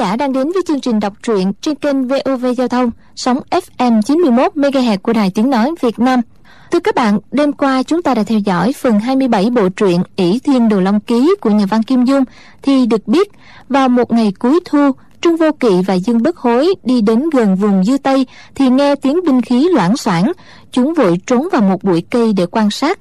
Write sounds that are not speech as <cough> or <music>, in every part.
giả đang đến với chương trình đọc truyện trên kênh VOV Giao thông, sóng FM 91 MHz của Đài Tiếng Nói Việt Nam. Thưa các bạn, đêm qua chúng ta đã theo dõi phần 27 bộ truyện ỷ Thiên Đồ Long Ký của nhà văn Kim Dung thì được biết vào một ngày cuối thu, Trung Vô Kỵ và Dương Bất Hối đi đến gần vùng Dư Tây thì nghe tiếng binh khí loãng xoảng, chúng vội trốn vào một bụi cây để quan sát.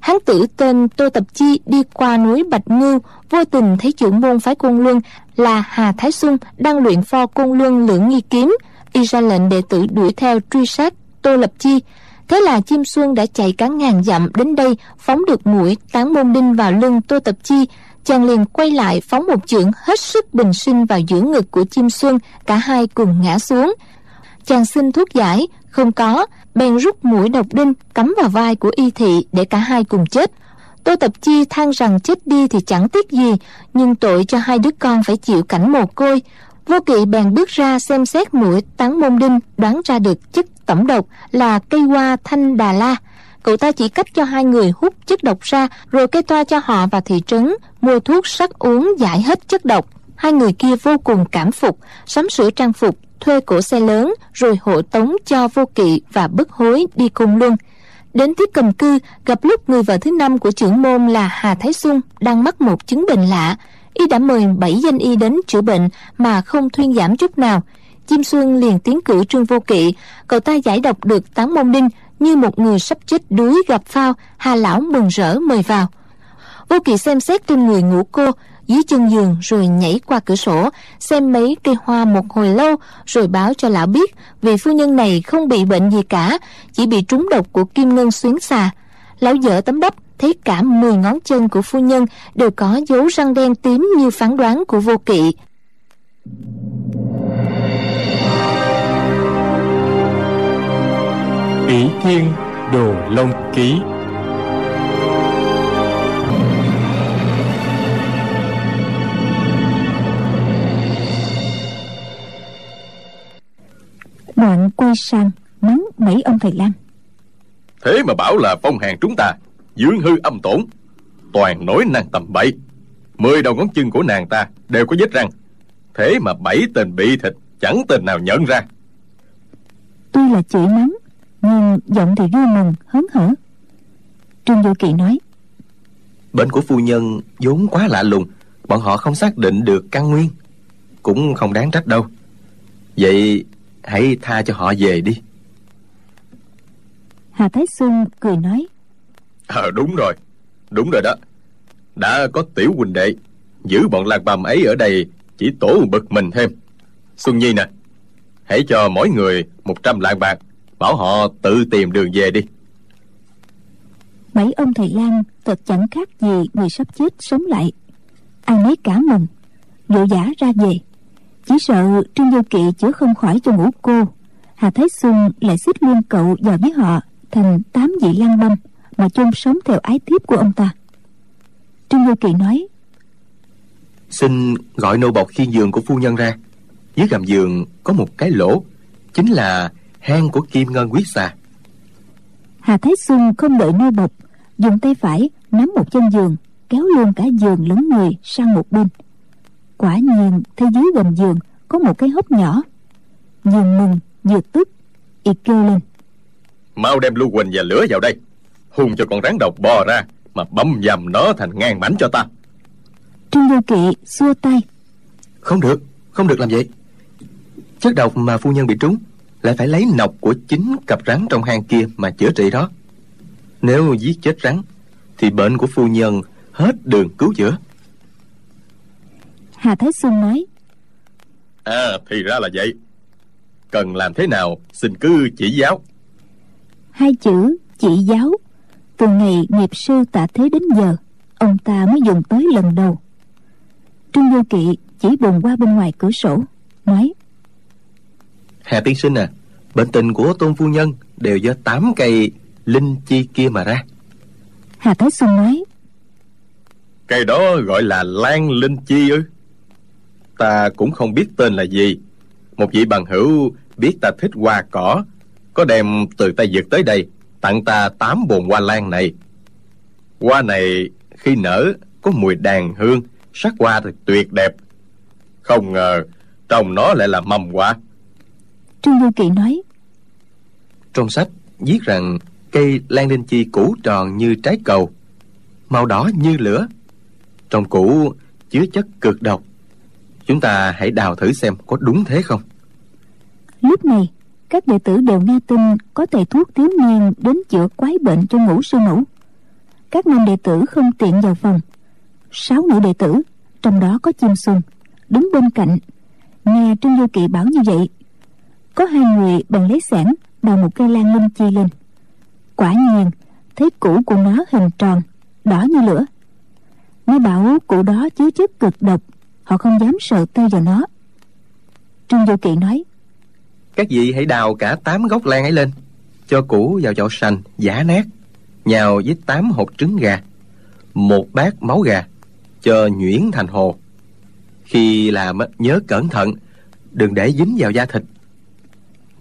Hán tử tên Tô Tập Chi đi qua núi Bạch Ngưu, vô tình thấy trưởng môn phái Côn Luân là Hà Thái Xuân đang luyện pho Côn Luân lưỡng nghi kiếm, y ra lệnh đệ tử đuổi theo truy sát Tô Lập Chi. Thế là Chim Xuân đã chạy cả ngàn dặm đến đây, phóng được mũi tán môn đinh vào lưng Tô Tập Chi, chàng liền quay lại phóng một chưởng hết sức bình sinh vào giữa ngực của Chim Xuân, cả hai cùng ngã xuống. Chàng xin thuốc giải, không có, bèn rút mũi độc đinh cắm vào vai của y thị để cả hai cùng chết tô tập chi than rằng chết đi thì chẳng tiếc gì, nhưng tội cho hai đứa con phải chịu cảnh mồ côi. Vô kỵ bèn bước ra xem xét mũi tán môn đinh, đoán ra được chất tổng độc là cây hoa thanh đà la. Cậu ta chỉ cách cho hai người hút chất độc ra, rồi kê toa cho họ vào thị trấn, mua thuốc sắc uống giải hết chất độc. Hai người kia vô cùng cảm phục, sắm sửa trang phục, thuê cổ xe lớn, rồi hộ tống cho vô kỵ và bức hối đi cùng luôn đến tiếp cầm cư, gặp lúc người vợ thứ năm của trưởng môn là hà thái xuân, đang mắc một chứng bệnh lạ. Y đã mời bảy danh y đến chữa bệnh mà không thuyên giảm chút nào. Chim xuân liền tiến cử trương vô kỵ. Cậu ta giải độc được tán môn đinh, như một người sắp chết đuối gặp phao, hà lão mừng rỡ mời vào. Vô kỵ xem xét trên người ngũ cô dưới chân giường rồi nhảy qua cửa sổ, xem mấy cây hoa một hồi lâu rồi báo cho lão biết vì phu nhân này không bị bệnh gì cả, chỉ bị trúng độc của kim ngân xuyến xà. Lão dở tấm đắp, thấy cả mười ngón chân của phu nhân đều có dấu răng đen tím như phán đoán của vô kỵ. Ỷ thiên đồ long ký đoạn quay sang mắng mấy ông thầy lang. Thế mà bảo là phong hàn chúng ta dưỡng hư âm tổn toàn nói năng tầm bậy. Mười đầu ngón chân của nàng ta đều có vết răng. Thế mà bảy tên bị thịt chẳng tên nào nhận ra. Tuy là chửi mắng nhưng giọng thì vui mừng hớn hở. Trương vô kỵ nói bệnh của phu nhân vốn quá lạ lùng bọn họ không xác định được căn nguyên cũng không đáng trách đâu. Vậy hãy tha cho họ về đi. Hà thái xuân cười nói. Ờ đúng rồi. Đúng rồi đó. Đã có tiểu huynh đệ giữ bọn lạc bầm ấy ở đây chỉ tổ bực mình thêm. Xuân nhi nè hãy cho mỗi người một trăm lạng bạc bảo họ tự tìm đường về đi. Mấy ông thầy lang thật chẳng khác gì người sắp chết sống lại. Ai nấy cả mừng vội vã ra về chỉ sợ trương vô kỵ chữa không khỏi cho ngũ cô. Hà thái xuân lại xích luôn cậu vào với họ thành tám vị lang băm mà chôn sống theo ái thiếp của ông ta. Trương vô kỵ nói xin gọi nô bọc khiên giường của phu nhân ra. Dưới gầm giường có một cái lỗ chính là hang của kim ngân quyết xà. Hà thái xuân không đợi nô bộc dùng tay phải nắm một chân giường kéo luôn cả giường lẫn người sang một bên quả nhiên thấy dưới gầm giường có một cái hốc nhỏ. Vừa mừng vừa tức y kêu lên. Mau đem lưu quỳnh và lửa vào đây. Hùng cho con rắn độc bò ra mà băm dầm nó thành ngàn mảnh cho ta. Trương vô kỵ xua tay. Không được không được làm vậy. Chất độc mà phu nhân bị trúng lại phải lấy nọc của chính cặp rắn trong hang kia mà chữa trị đó. Nếu giết chết rắn thì bệnh của phu nhân hết đường cứu chữa hà thái xuân nói. À thì ra là vậy. Cần làm thế nào xin cứ chỉ giáo. Hai chữ chỉ giáo từ ngày nghiệp sư tạ thế đến giờ ông ta mới dùng tới lần đầu. Trương vô kỵ chỉ bùng qua bên ngoài cửa sổ nói. Hà tiên sinh à bệnh tình của tôn phu nhân đều do tám cây linh chi kia mà ra. Hà thái xuân nói. Cây đó gọi là lan linh chi ư ta cũng không biết tên là gì. Một vị bằng hữu biết ta thích hoa cỏ có đem từ tay việt tới đây tặng ta tám bồn hoa lan này. Hoa này khi nở có mùi đàn hương sắc hoa thật tuyệt đẹp. Không ngờ Trong nó lại là mầm quả Trương Du Kỵ nói Trong sách viết rằng Cây lan linh chi củ tròn như trái cầu Màu đỏ như lửa. Trong củ chứa chất cực độc Chúng ta hãy đào thử xem có đúng thế không. Lúc này, các đệ tử đều nghe tin có thầy thuốc thiếu niên đến chữa quái bệnh cho ngũ sư mẫu. Các nam đệ tử không tiện vào phòng. Sáu nữ đệ tử, trong đó có chim xuân, đứng bên cạnh, nghe trương du kỵ bảo như vậy. Có hai người bèn lấy sẻn đào một cây lan linh chi lên. Quả nhiên thấy củ của nó hình tròn, đỏ như lửa. Nghe bảo củ đó chứa chất cực độc họ không dám sợ tay vào nó. Trương du kỵ nói các vị hãy đào cả tám gốc lan ấy lên cho củ vào chậu sành giả nát nhào với tám hột trứng gà một bát máu gà cho nhuyễn thành hồ. Khi làm nhớ cẩn thận đừng để dính vào da thịt.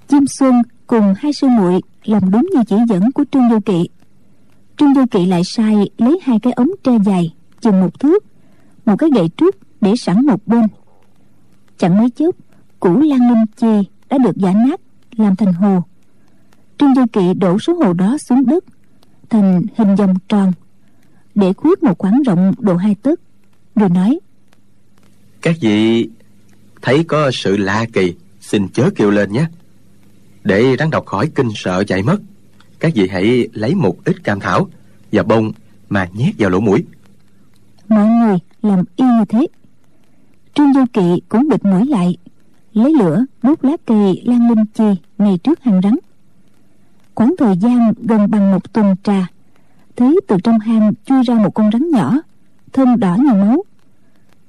Chim xuân cùng hai sư muội làm đúng như chỉ dẫn của trương du kỵ. Trương du kỵ lại sai lấy hai cái ống tre dài chừng một thước một cái gậy trúc để sẵn một bên. Chẳng mấy chốc củ lan linh chi đã được giả nát làm thành hồ. Trương du kỵ đổ số hồ đó xuống đất thành hình vòng tròn để khuyết một khoảng rộng độ hai tấc rồi nói các vị thấy có sự lạ kỳ xin chớ kêu lên nhé. Để rắn độc khỏi kinh sợ chạy mất các vị hãy lấy một ít cam thảo và bông mà nhét vào lỗ mũi. Mọi người làm y như thế trương du kỵ cũng bịt mũi lại, lấy lửa đốt lá cây lan linh chi ngay trước hang rắn. Khoảng thời gian gần bằng một tuần trà thấy từ trong hang chui ra một con rắn nhỏ, thân đỏ như máu.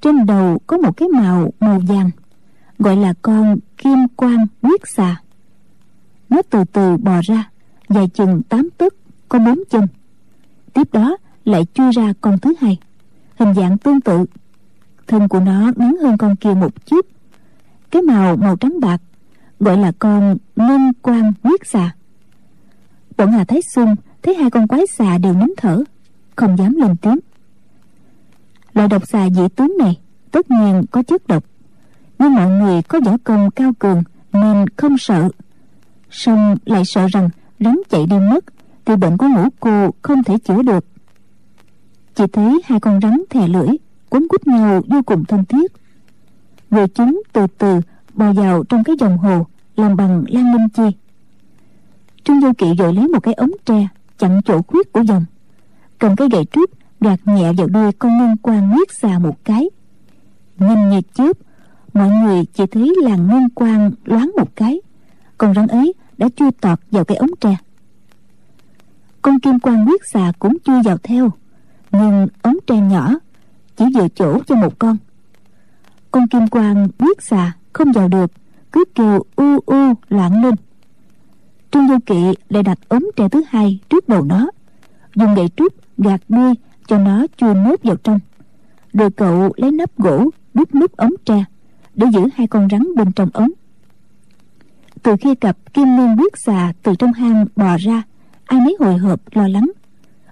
Trên đầu có một cái màu màu vàng, gọi là con kim quan huyết xà. Nó từ từ bò ra, dài chừng tám tấc, có bốn chân. Tiếp đó lại chui ra con thứ hai, hình dạng tương tự thân của nó ngắn hơn con kia một chút. Cái màu màu trắng bạc gọi là con ngân quan huyết xà. Bọn hà thái xuân thấy hai con quái xà đều nín thở, không dám lên tiếng. Loại độc xà dị tướng này tất nhiên có chất độc, nhưng mọi người có võ công cao cường nên không sợ. Song lại sợ rằng rắn chạy đi mất thì bệnh của ngũ cô không thể chữa được. Chỉ thấy hai con rắn thè lưỡi quấn quýt nhau vô cùng thân thiết. Rồi chúng từ từ bò vào trong cái dòng hồ, làm bằng lan linh chi. Trương vô kỵ rồi lấy một cái ống tre, chặn chỗ khuyết của dòng. Cầm cái gậy trúc gạt nhẹ vào đuôi con ngân quan huyết xà một cái. Nhìn như chớp, mọi người chỉ thấy làng ngân quan loáng một cái. Con rắn ấy đã chui tọt vào cái ống tre. Con kim quan huyết xà cũng chui vào theo, nhưng ống tre nhỏ chỉ vừa chỗ cho một con. Con kim quang biết xà không vào được, cứ kêu u u loạn lên. Trương du kỵ lại đặt ống tre thứ hai trước đầu nó, dùng gậy trúc gạt đuôi cho nó chui nốt vào trong. Rồi cậu lấy nắp gỗ, đút nút ống tre, để giữ hai con rắn bên trong ống. Từ khi cặp kim liên quyết xà từ trong hang bò ra, ai nấy hồi hộp, lo lắng.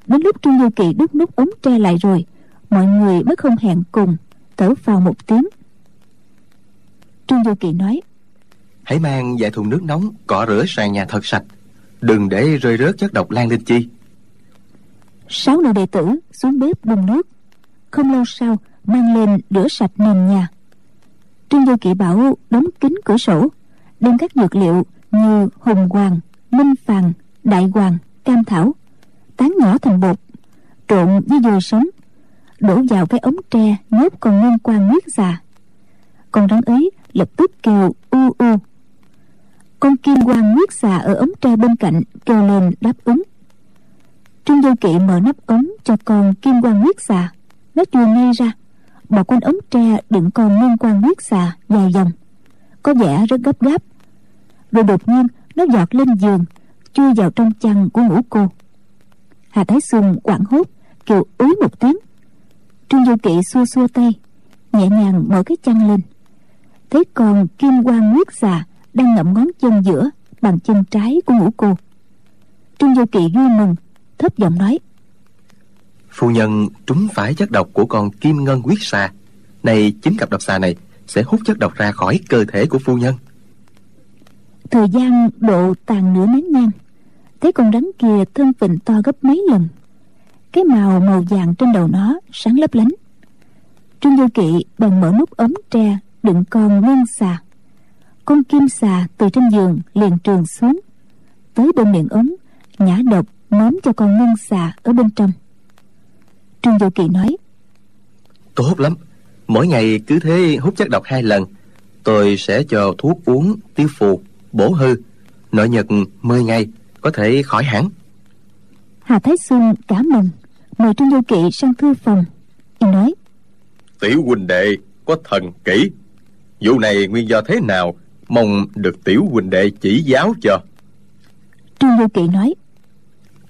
Đến lúc trương du kỳ đút nút ống tre lại rồi mọi người mới không hẹn cùng thở phào một tiếng. Trương du kỳ nói hãy mang vài thùng nước nóng cọ rửa sàn nhà thật sạch. Đừng để rơi rớt chất độc lan linh chi. Sáu nữ đệ tử xuống bếp đun nước. Không lâu sau mang lên rửa sạch nền nhà. Trương du kỵ bảo đóng kín cửa sổ đem các dược liệu như hùng hoàng minh phàn đại hoàng cam thảo tán nhỏ thành bột trộn với dừa sống đổ vào cái ống tre nhốt con ngân quan huyết già con rắn ấy lập tức kêu u u. Con kim quan huyết xà ở ống tre bên cạnh kêu lên đáp ứng. Trương vô kỵ mở nắp ống cho con kim quan huyết xà nó chui ngay ra. Bỏ quanh ống tre đựng con ngân quan huyết xà dài dòng. Có vẻ rất gấp gáp. Rồi đột nhiên, nó giọt lên giường, chui vào trong chăn của ngũ cô. Hà thái xuân quảng hốt, kêu ứ một tiếng trương du kỵ xua xua tay nhẹ nhàng mở cái chăn lên. Thấy con kim quan huyết xà đang ngậm ngón chân giữa bằng chân trái của ngũ cô. Trương du kỵ vui mừng thấp giọng nói phu nhân trúng phải chất độc của con kim ngân quyết xà này chính cặp độc xà này sẽ hút chất độc ra khỏi cơ thể của phu nhân. Thời gian độ tàn nửa nén nhang thấy con rắn kia thân phình to gấp mấy lần cái màu màu vàng trên đầu nó sáng lấp lánh. Trương du kỵ bèn mở nút ống tre đựng con ngân xà. Con kim xà từ trên giường liền trường xuống. Tới bên miệng ống nhả độc móm cho con ngân xà ở bên trong. Trương du kỵ nói tốt lắm. Mỗi ngày cứ thế hút chất độc hai lần. Tôi sẽ cho thuốc uống tiêu phù bổ hư. Nội nhật 10 ngày có thể khỏi hẳn. Hà thái xuân cảm mừng mời trương du kỵ sang thư phòng. Y nói tiểu huynh đệ có thần kỹ vụ này nguyên do thế nào? Mong được tiểu huynh đệ chỉ giáo cho. Trương du kỵ nói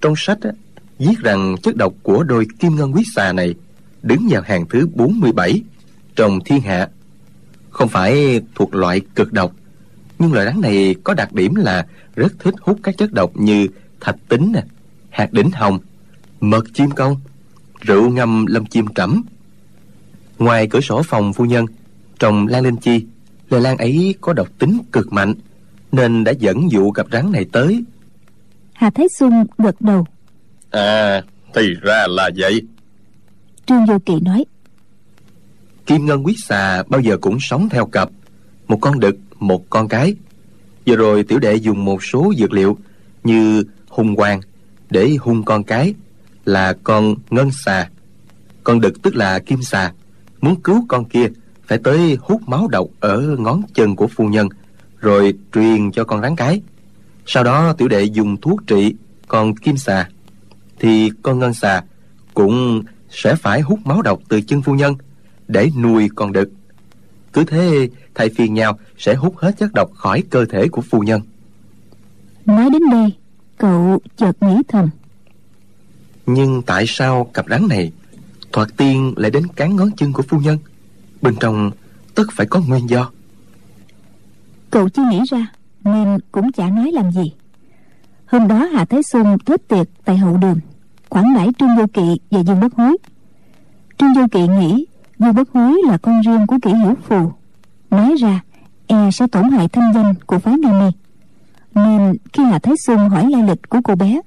trong sách á, viết rằng chất độc của đôi kim ngân quyết xà này đứng vào hàng thứ 47 trong thiên hạ. Không phải thuộc loại cực độc nhưng loài rắn này có đặc điểm là rất thích hút các chất độc như thạch tính nè hạt đỉnh hồng mật chim công rượu ngâm lâm chim trẫm. Ngoài cửa sổ phòng phu nhân trong lan linh chi loài lan ấy có độc tính cực mạnh nên đã dẫn dụ gặp rắn này tới. Hà thái xuân gật đầu. À thì ra là vậy. Trương du kỳ nói kim ngân quyết xà bao giờ cũng sống theo cặp một con đực một con cái. Vừa rồi tiểu đệ dùng một số dược liệu như hung quang để hung con cái là con ngân xà. Con đực tức là kim xà. Muốn cứu con kia, phải tới hút máu độc ở ngón chân của phu nhân, rồi truyền cho con rắn cái. Sau đó tiểu đệ dùng thuốc trị con kim xà, thì con ngân xà cũng sẽ phải hút máu độc từ chân phu nhân để nuôi con đực. Cứ thế thay phiên nhau sẽ hút hết chất độc khỏi cơ thể của phu nhân. Nói đến đây, cậu chợt nghĩ thầm nhưng tại sao cặp rắn này thoạt tiên lại đến cán ngón chân của phu nhân? Bên trong tất phải có nguyên do. Cậu chưa nghĩ ra, nên cũng chả nói làm gì. Hôm đó Hà Thái xuân thết tiệc tại hậu đường khoảng đãi trương vô kỵ và dương bất hối. Trương vô kỵ nghĩ dương bất hối là con riêng của kỷ hiểu phù. Nói ra e sẽ tổn hại thanh danh của phái nga mi nên khi hà thái xuân hỏi lai lịch của cô bé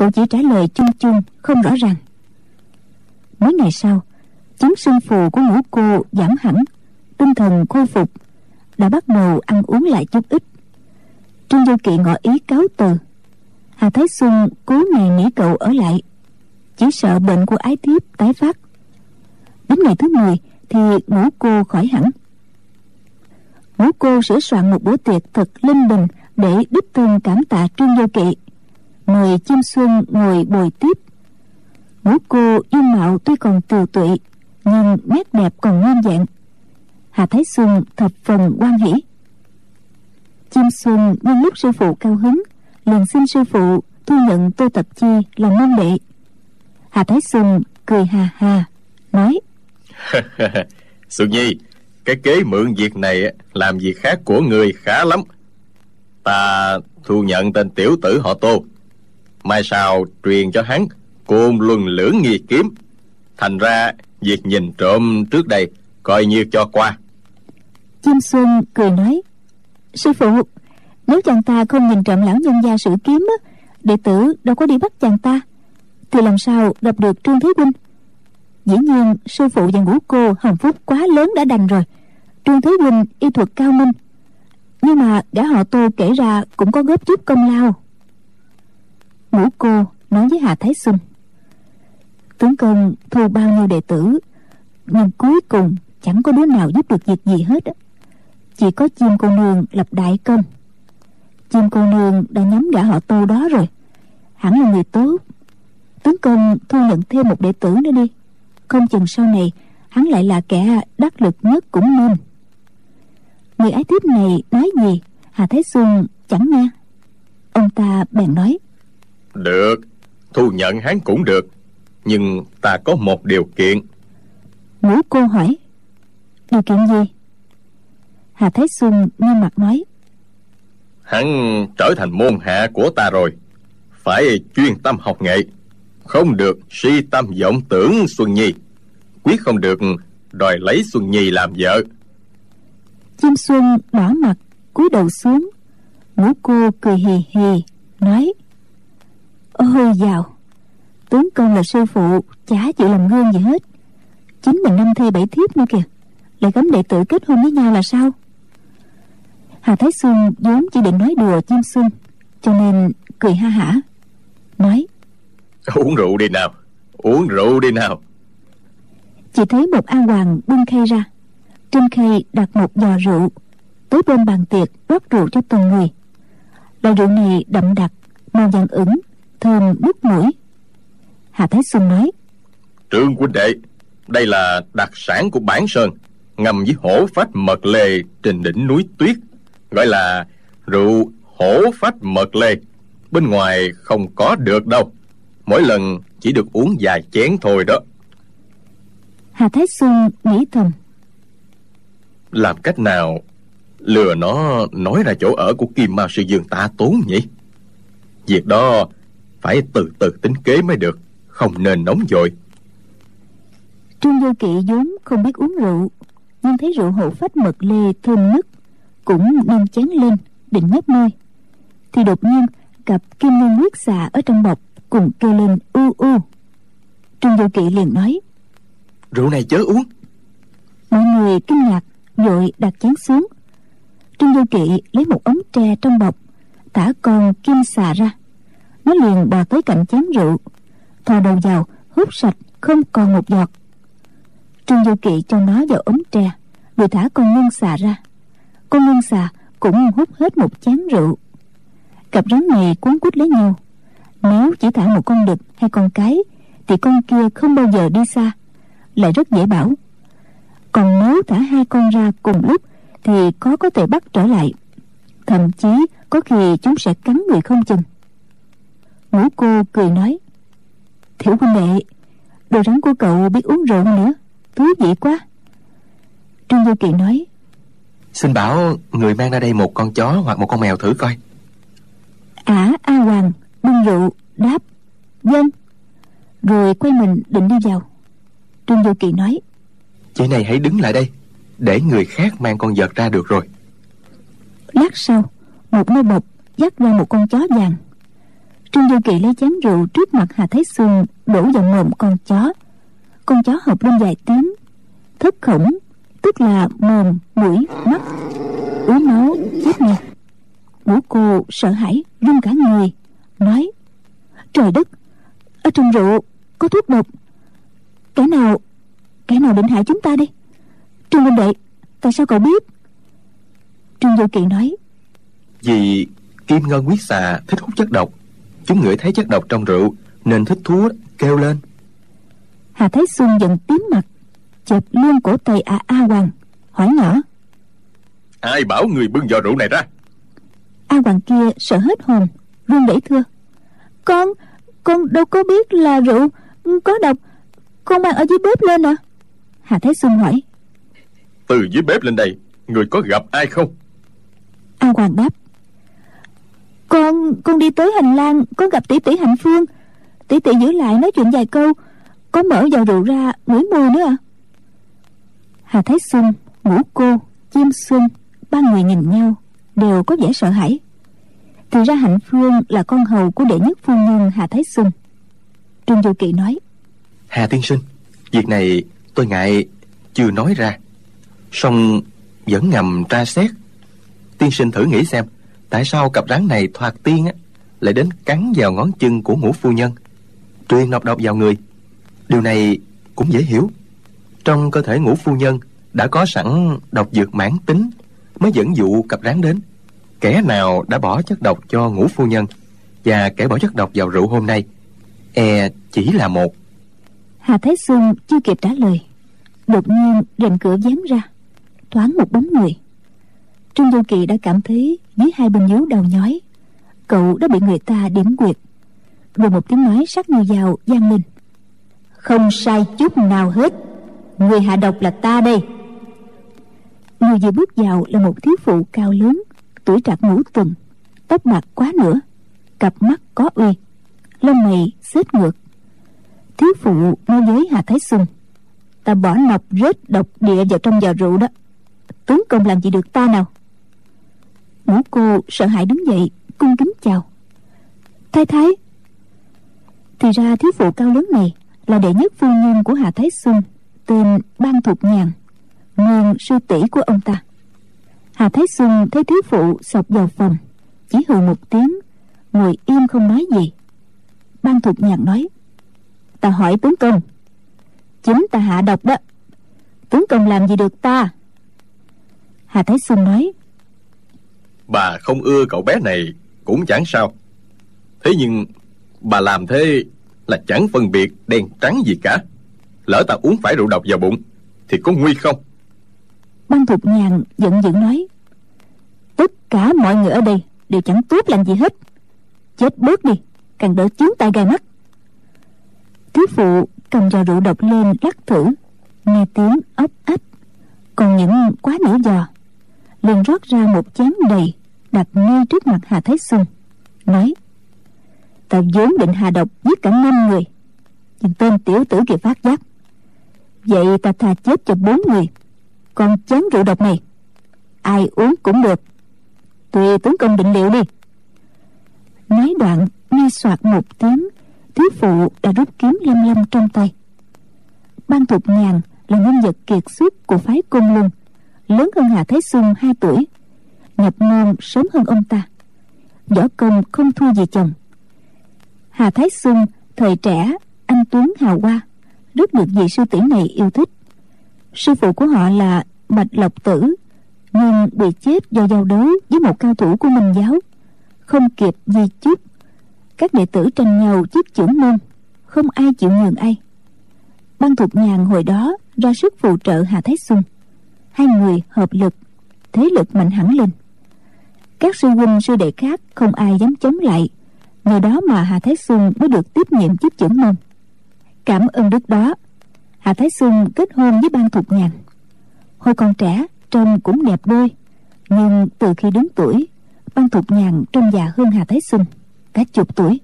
cậu chỉ trả lời chung chung, không rõ ràng. Mấy ngày sau chứng sưng phù của ngũ cô giảm hẳn, tinh thần khôi phục, đã bắt đầu ăn uống lại chút ít. Trương du kỵ ngỏ ý cáo từ. Hà thái xuân cố ngày nghĩ cậu ở lại, chỉ sợ bệnh của ái thiếp tái phát. Đến ngày thứ 10 thì ngũ cô khỏi hẳn. Ngũ cô sửa soạn một bữa tiệc thật linh đình để đích thân cảm tạ trương du kỵ mời chim xuân ngồi bồi tiếp. Ngũ cô dung mạo tuy còn tiều tụy, nhưng nét đẹp còn nguyên vẹn hà thái xuân thập phần quan hỷ. Chim xuân nhân lúc sư phụ cao hứng, liền xin sư phụ thu nhận tô tập chi làm môn đệ. Hà thái xuân cười hà hà, nói, <laughs> xuân nhi, cái kế mượn việc này làm việc khác của người khá lắm. Ta thu nhận tên tiểu tử họ tô mai sau truyền cho hắn côn luân lưỡng nghi kiếm. Thành ra, việc nhìn trộm trước đây coi như cho qua. Chim xuân cười nói, sư phụ, nếu chàng ta không nhìn trộm lão nhân gia sử kiếm á, đệ tử đâu có đi bắt chàng ta. Thì làm sao gặp được trương thế huynh dĩ nhiên, sư phụ và ngũ cô hồng phúc quá lớn đã đành rồi. Trương thế huynh y thuật cao minh. Nhưng mà gã họ tô kể ra cũng có góp chút công lao ngũ cô nói với hà thái xuân tướng công thu bao nhiêu đệ tử, nhưng cuối cùng chẳng có đứa nào giúp được việc gì hết chỉ có chim cô nương lập đại công. Chim cô nương đã nhắm gã họ tô đó rồi. Hẳn là người tốt. Tướng công thu nhận thêm một đệ tử nữa đi. Không chừng sau này, hắn lại là kẻ đắc lực nhất cũng nên. Người ái thiếp này nói gì, hà thái xuân chẳng nghe. Ông ta bèn nói được. Thu nhận hắn cũng được. Nhưng ta có một điều kiện. Ngũ cô hỏi. Điều kiện gì? Hà thái xuân nghiêm mặt nói. Hắn trở thành môn hạ của ta rồi. Phải chuyên tâm học nghệ. Không được si tâm vọng tưởng xuân nhi. Quyết không được đòi lấy xuân nhi làm vợ. Chim xuân đỏ mặt cúi đầu xuống. Ngũ cô cười hì hì nói ôi dào tướng công là sư phụ chả chịu làm gương gì hết. Chính mình năm thê bảy thiếp nữa kìa. Lại cấm đệ tử kết hôn với nhau là sao? Hà thái xuân vốn chỉ định nói đùa chim xuân cho nên cười ha hả. Nói. Uống rượu đi nào. Uống rượu đi nào. Chỉ thấy một an hoàng bưng khay ra. Trên khay đặt một giò rượu. Tới bên bàn tiệc rót rượu cho từng người. Loại rượu này đậm đặc màu vàng ửng thơm nước mũi. Hà thái xuân nói trương huynh đệ đây là đặc sản của bản sơn ngâm với hổ phách mật lê trên đỉnh núi tuyết gọi là rượu hổ phách mật lê. Bên ngoài không có được đâu mỗi lần chỉ được uống vài chén thôi đó. Hà thái xuân nghĩ thầm làm cách nào lừa nó nói ra chỗ ở của kim ma sư dương ta tốn nhỉ? Việc đó phải từ từ tính kế mới được không nên nóng vội. Trương vô kỵ vốn không biết uống rượu nhưng thấy rượu hộ phách mật lê thơm nức cũng nâng chén lên định nhấp môi. Thì đột nhiên gặp kim ngân huyết xà ở trong bọc cùng kêu lên u u. Trương vô kỵ liền nói rượu này chớ uống. Mọi người kinh ngạc vội đặt chén xuống. Trương vô kỵ lấy một ống tre trong bọc thả con kim xà ra nó liền bò tới cạnh chén rượu, thò đầu vào hút sạch, không còn một giọt. Trương vô kỵ cho nó vào ống tre rồi thả con ngân xà ra. Con ngân xà cũng hút hết một chén rượu. Cặp rắn này cuốn quýt lấy nhau. Nếu chỉ thả một con đực hay con cái, thì con kia không bao giờ đi xa, lại rất dễ bảo. Còn nếu thả hai con ra cùng lúc, thì có có thể bắt trở lại. Thậm chí có khi chúng sẽ cắn người không chừng ngũ cô cười nói thiểu huynh đệ đồ rắn của cậu biết uống rượu nữa thú vị quá. Trương vô kỳ nói xin bảo người mang ra đây một con chó hoặc một con mèo thử coi. Ả a hoàng bưng rượu đáp dân rồi quay mình định đi vào. Trương vô kỳ nói chị này hãy đứng lại đây để người khác mang con vật ra được rồi. Lát sau một nô bộc dắt ra một con chó vàng trương vô kỳ lấy chén rượu trước mặt hà thái xuân, đổ vào mồm con chó. Con chó học lên vài tiếng. Thất khổng, tức là mồm, mũi, mắt. Ú máu, chết nghe. Ngũ cô sợ hãi, run cả người, nói, trời đất, ở trong rượu có thuốc độc. Kẻ nào kẻ nào định hại chúng ta đi trương huynh đệ, tại sao cậu biết? Trương vô kỵ nói, vì kim ngân quyết xà thích hút chất độc chúng ngửi thấy chất độc trong rượu nên thích thú kêu lên. Hà thái xuân giận tím mặt chợp luôn cổ tay a a hoàng hỏi nhỏ. Ai bảo người bưng giò rượu này ra? A hoàng kia sợ hết hồn run rẩy thưa. Con con đâu có biết là rượu có độc con mang ở dưới bếp lên à hà thái xuân hỏi. Từ dưới bếp lên đây người có gặp ai không? A hoàng đáp con con đi tới hành lang, có gặp tỷ tỷ hạnh phương. Tỷ tỷ giữ lại nói chuyện vài câu. Có mở vào rượu ra, ngửi mùi nữa à? Hà thái xuân, ngũ cô, chim xuân, ba người nhìn nhau, đều có vẻ sợ hãi. Thì ra hạnh phương là con hầu của đệ nhất phu nhân hà thái xuân. Trương du kỳ nói, hà tiên sinh, việc này tôi ngại chưa nói ra. Song vẫn ngầm tra xét. Tiên sinh thử nghĩ xem tại sao cặp rắn này thoạt tiên á, lại đến cắn vào ngón chân của ngũ phu nhân? Truyền nọc độc vào người, điều này cũng dễ hiểu. Trong cơ thể ngũ phu nhân đã có sẵn độc dược mãn tính mới dẫn dụ cặp rắn đến. Kẻ nào đã bỏ chất độc cho ngũ phu nhân và kẻ bỏ chất độc vào rượu hôm nay e chỉ là một. Hà thái xuân chưa kịp trả lời, đột nhiên rèm cửa dán ra, thoáng một bóng người trương du kỳ đã cảm thấy dưới hai bên nhíu đầu nhói. Cậu đã bị người ta điểm quyệt. Rồi một tiếng nói sắc như dao gian lên. Không sai chút nào hết. Người hạ độc là ta đây. Người vừa bước vào là một thiếu phụ cao lớn, tuổi trạc ngũ tuần, tóc bạc quá nữa cặp mắt có uy, lông mày xếp ngược. Thiếu phụ nói với hà thái xuân, ta bỏ nọc rết độc địa vào trong giò rượu đó. Tướng công làm gì được ta nào? Ngũ cô sợ hãi đứng dậy, cung kính chào. Thái thái. Thì ra thiếu phụ cao lớn này là đệ nhất phu nhân của hà thái xuân, tên ban thục nhàn, nguyên sư tỷ của ông ta. Hà thái xuân thấy thiếu phụ sọc vào phòng, chỉ hừ một tiếng, ngồi im không nói gì. Ban thục nhàn nói, ta hỏi tướng công. Chính ta hạ độc đó. Tướng công làm gì được ta? Hà thái xuân nói bà không ưa cậu bé này cũng chẳng sao. Thế nhưng bà làm thế là chẳng phân biệt đen trắng gì cả. Lỡ ta uống phải rượu độc vào bụng thì có nguy không? Băng thục nhàn giận dữ nói tất cả mọi người ở đây đều chẳng tốt lành gì hết. Chết bớt đi càng đỡ chướng tai gai mắt. Thiếu phụ cầm giò rượu độc lên lắc thử nghe tiếng ốc ấp, còn những quá nửa giò liền rót ra một chén đầy đặt ngay trước mặt hà thái xuân nói, ta vốn định hạ độc giết cả năm người, nhưng tên tiểu tử kia phát giác. Vậy ta thà chết cho bốn người, còn chén rượu độc này. Ai uống cũng được. Tùy tướng công định liệu đi. Nói đoạn, nghe soạt một tiếng thiếu phụ đã rút kiếm lâm lâm trong tay. Ban thục nhàn là nhân vật kiệt xuất của phái cung luân, lớn hơn hà thái xuân hai tuổi nhập môn sớm hơn ông ta. Võ công không thua gì chồng. Hà thái xuân, thời trẻ, anh tuấn hào hoa, rất được vị sư tỷ này yêu thích. Sư phụ của họ là bạch lộc tử, nhưng bị chết do giao đấu với một cao thủ của minh giáo. Không kịp di chức các đệ tử tranh nhau chiếc trưởng môn không ai chịu nhường ai. Băng thuộc nhàn hồi đó ra sức phụ trợ hà thái xuân. Hai người hợp lực, thế lực mạnh hẳn lên các sư huynh, sư đệ khác không ai dám chống lại. Nhờ đó mà hà thái xuân mới được tiếp nhiệm chức trưởng môn. Cảm ơn đức đó. Hà thái xuân kết hôn với ban thục nhàn hồi còn trẻ, trông cũng đẹp đôi. Nhưng từ khi đứng tuổi, ban thục nhàn trông già hơn hà thái xuân cả chục tuổi.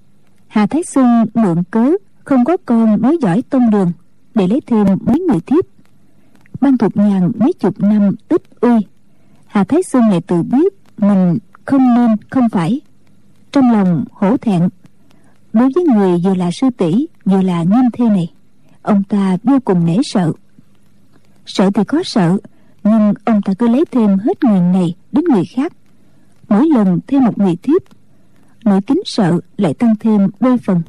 Hà thái xuân mượn cớ không có con nói giỏi tông đường để lấy thêm mấy người thiếp. Ban thục nhàn mấy chục năm tích uy. Hà thái xuân lại tự biết mình không nên, không phải. Trong lòng hổ thẹn, đối với người vừa là sư tỷ, vừa là nghiêm thê này, ông ta vô cùng nể sợ. Sợ thì có sợ, nhưng ông ta cứ lấy thêm hết người này đến người khác. Mỗi lần thêm một người thiếp, nỗi kính sợ lại tăng thêm đôi phần.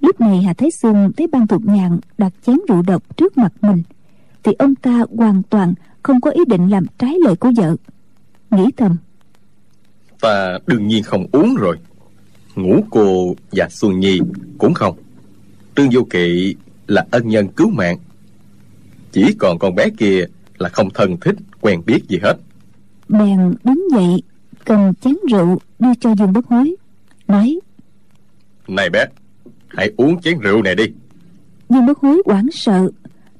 Lúc này hà thái xuân thấy ban thuộc nhàn đặt chén rượu độc trước mặt mình, thì ông ta hoàn toàn không có ý định làm trái lời của vợ nghĩ thầm. Ta đương nhiên không uống rồi. Ngũ cô và xuân nhi cũng không. Trương vô kỵ là ân nhân cứu mạng. Chỉ còn con bé kia là không thân thích quen biết gì hết. Bèn đứng dậy cầm chén rượu đưa cho dương bất hối. Nói này bé hãy uống chén rượu này đi. Dương bất hối hoảng sợ.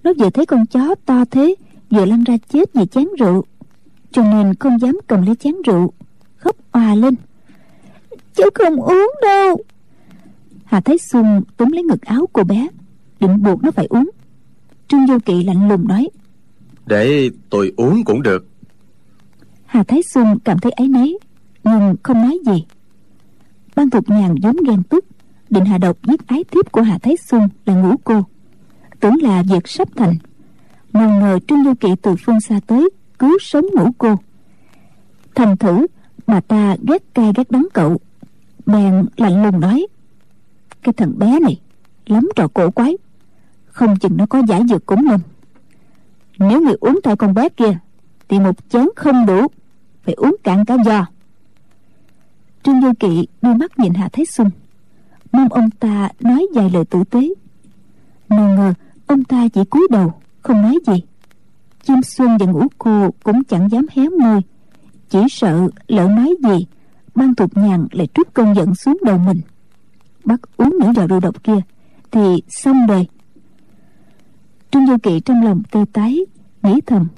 Nó vừa thấy con chó to thế vừa lăn ra chết vì chén rượu cho nên không dám cầm lấy chén rượu. Khóc òa lên. Cháu không uống đâu. Hà thái xuân túm lấy ngực áo cô bé định buộc nó phải uống. Trương vô kỵ lạnh lùng nói. Để tôi uống cũng được. Hà thái xuân cảm thấy áy náy nhưng không nói gì. Ban thục nhàn vốn ghen tức định hạ độc giết ái thiếp của hà thái xuân là ngũ cô. Tưởng là việc sắp thành. Nào ngờ trương vô kỵ từ phương xa tới cứu sống ngũ cô. Thành thử, bà ta ghét cay ghét đắng cậu. Bèn lạnh lùng nói, cái thằng bé này, lắm trò cổ quái. Không chừng nó có giải dược cũng nên nếu người uống theo con bé kia, thì một chén không đủ phải uống cạn cả giò. Trương vô kỵ đưa mắt nhìn hạ thái xuân. Mong ông ta nói vài lời tử tế. Nào ngờ, ông ta chỉ cúi đầu, không nói gì chim xuân và ngũ cô cũng chẳng dám hé môi. Chỉ sợ lỡ nói gì ban tục nhàn lại trút cơn giận xuống đầu mình. Bắt uống những giọt rượu độc kia thì xong đời. Trương du kỵ trong lòng tê tái nghĩ thầm.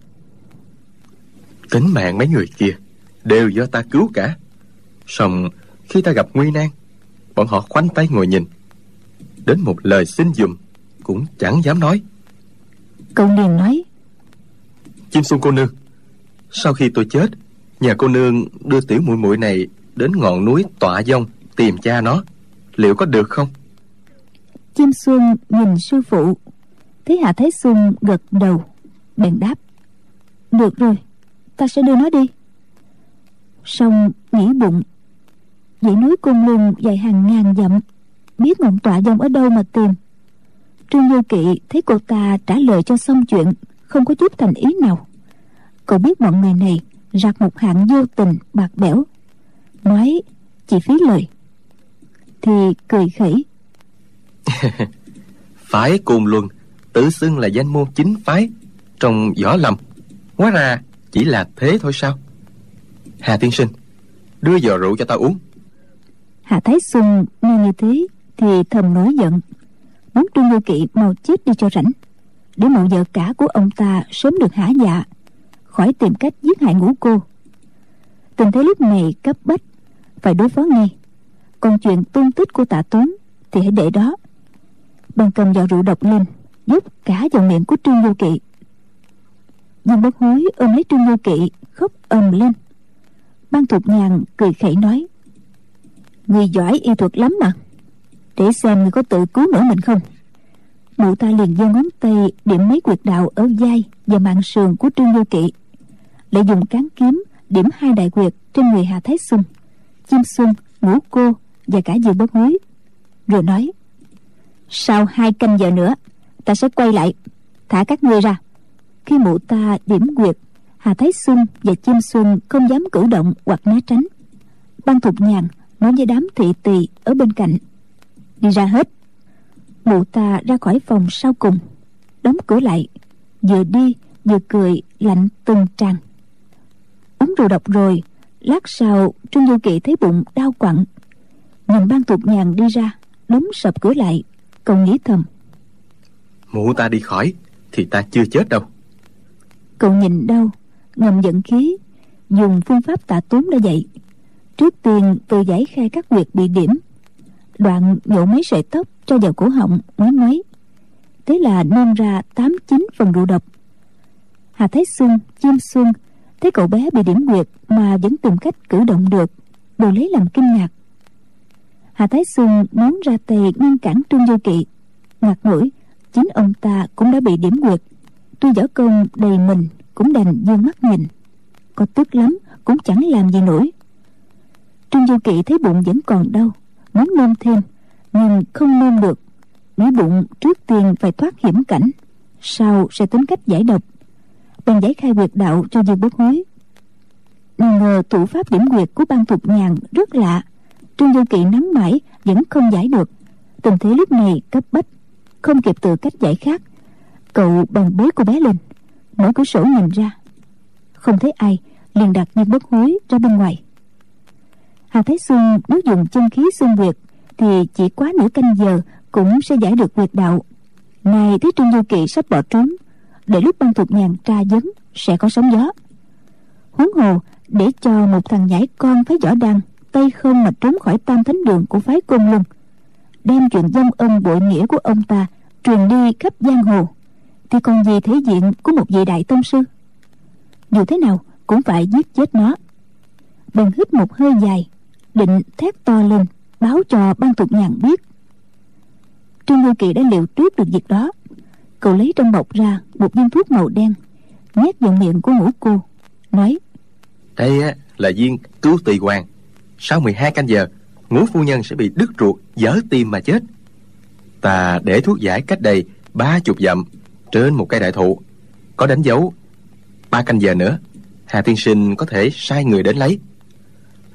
Tính mạng mấy người kia đều do ta cứu cả. Song khi ta gặp nguy nan bọn họ khoanh tay ngồi nhìn. Đến một lời xin dùm cũng chẳng dám nói. Cậu liền nói chim xuân cô nương. Sau khi tôi chết nhà cô nương đưa tiểu muội muội này đến ngọn núi tọa dông tìm cha nó. Liệu có được không? Chim xuân nhìn sư phụ. Thấy hạ thái xuân gật đầu bèn đáp. Được rồi ta sẽ đưa nó đi. Xong nghĩ bụng. Dãy núi cung lung dài hàng ngàn dặm biết ngọn tọa dông ở đâu mà tìm. Trương du kỵ thấy cô ta trả lời cho xong chuyện không có chút thành ý nào. Cậu biết bọn người này rạc một hạng vô tình bạc bẽo. Nói chỉ phí lời. Thì cười khẩy. <laughs> Phái côn luân tự xưng là danh môn chính phái trong võ lâm. Hóa ra chỉ là thế thôi sao? Hà tiên sinh đưa giò rượu cho ta uống. Hà thái xuân nghe như thế thì thầm nổi giận. Muốn trương vô kỵ mau chết đi cho rảnh để mụ vợ cả của ông ta sớm được hả dạ khỏi tìm cách giết hại ngũ cô. Tình thế lúc này cấp bách, phải đối phó ngay. Còn chuyện tung tích của tạ tuấn thì hãy để đó. Bằng cầm vào rượu độc lên, giúp cả vào miệng của trương vô kỵ. Dương bất hối ôm lấy trương vô kỵ, khóc ầm lên. Ban thục nhàn cười khẩy nói, người giỏi y thuật lắm mà. Để xem người có tự cứu nổi mình không mụ ta liền giơ ngón tay điểm mấy quyệt đạo ở vai và mạng sườn của trương vô kỵ. Lại dùng cán kiếm điểm hai đại quyệt trên người hà thái xuân chim xuân ngũ cô và cả dương bất hối. Rồi nói, sau hai canh giờ nữa, ta sẽ quay lại, thả các ngươi ra. Khi mụ ta điểm quyệt, hà thái xuân và chim xuân không dám cử động hoặc né tránh. Ban thục nhàn nói với đám thị tỳ ở bên cạnh, đi ra hết mụ ta ra khỏi phòng sau cùng. Đóng cửa lại. Vừa đi vừa cười lạnh từng tràn uống rượu độc rồi lát sau trương du kỵ thấy bụng đau quặn. Nhìn ban tục nhàn đi ra đóng sập cửa lại cậu nghĩ thầm. Mụ ta đi khỏi thì ta chưa chết đâu. Cậu nhìn đâu ngầm giận khí dùng phương pháp tạ tốn đã dạy. Trước tiên tự giải khai các quyệt bị điểm đoạn nhổ mấy sợi tóc cho vào cổ họng nói nói thế là nôn ra tám chín phần rượu độc. Hà thái xuân chim xuân thấy cậu bé bị điểm nguyệt mà vẫn tìm cách cử động được đều lấy làm kinh ngạc. Hà thái xuân muốn ra tay ngăn cản trương vô kỵ. Ngặt nổi chính ông ta cũng đã bị điểm nguyệt, tuy võ công đầy mình cũng đành dương mắt nhìn. Có tức lắm cũng chẳng làm gì nổi. Trương vô kỵ thấy bụng vẫn còn đau muốn nôn thêm, nhưng không nôn được. Nghĩ bụng trước tiên phải thoát hiểm cảnh, sau sẽ tính cách giải độc. Bèn giải khai quyệt đạo cho dương bất hối. Nào ngờ thủ pháp điểm quyệt của ban thục nhàn rất lạ. Trương du kỵ nắm mãi vẫn không giải được. Tình thế lúc này cấp bách, không kịp tự cách giải khác. Cậu bằng bế cô bé lên. Mở cửa sổ nhìn ra. Không thấy ai, liền đặt dương bất hối ra bên ngoài hà thái xuân nếu dùng chân khí xung quyệt thì chỉ quá nửa canh giờ cũng sẽ giải được quyệt đạo. Nay thấy trương du kỵ sắp bỏ trốn, để lúc ban thuộc nhàn tra vấn sẽ có sóng gió. Huống hồ, để cho một thằng nhãi con phái võ đăng tay không mà trốn khỏi tam thánh đường của phái côn luân, đem chuyện dâm ân bội nghĩa của ông ta truyền đi khắp giang hồ, thì còn gì thể diện của một vị đại tông sư? Dù thế nào, cũng phải giết chết nó. Bèn hít một hơi dài định thét to lên, báo cho ban thuộc nhàn biết. Trương lưu kỳ đã liệu trước được việc đó. Cậu lấy trong bọc ra một viên thuốc màu đen, nhét vào miệng của ngũ cô, nói, đây á, là viên cứu tỳ hoàng. Sau 12 canh giờ, ngũ phu nhân sẽ bị đứt ruột, dở tim mà chết. Ta để thuốc giải cách đây ba chục dặm trên một cây đại thụ. Có đánh dấu ba canh giờ nữa, hà tiên sinh có thể sai người đến lấy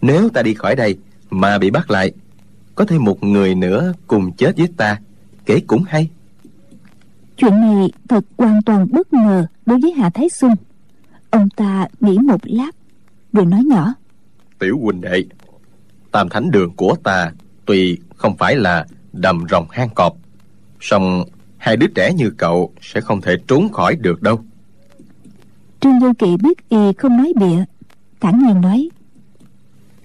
nếu ta đi khỏi đây mà bị bắt lại có thêm một người nữa cùng chết với ta kể cũng hay. Chuyện này thật hoàn toàn bất ngờ đối với hạ thái xuân. Ông ta nghĩ một lát rồi nói nhỏ. Tiểu huynh đệ tam thánh đường của ta tuy không phải là đầm rồng hang cọp song hai đứa trẻ như cậu sẽ không thể trốn khỏi được đâu. Trương vô kỵ biết y không nói bịa thẳng nhiên nói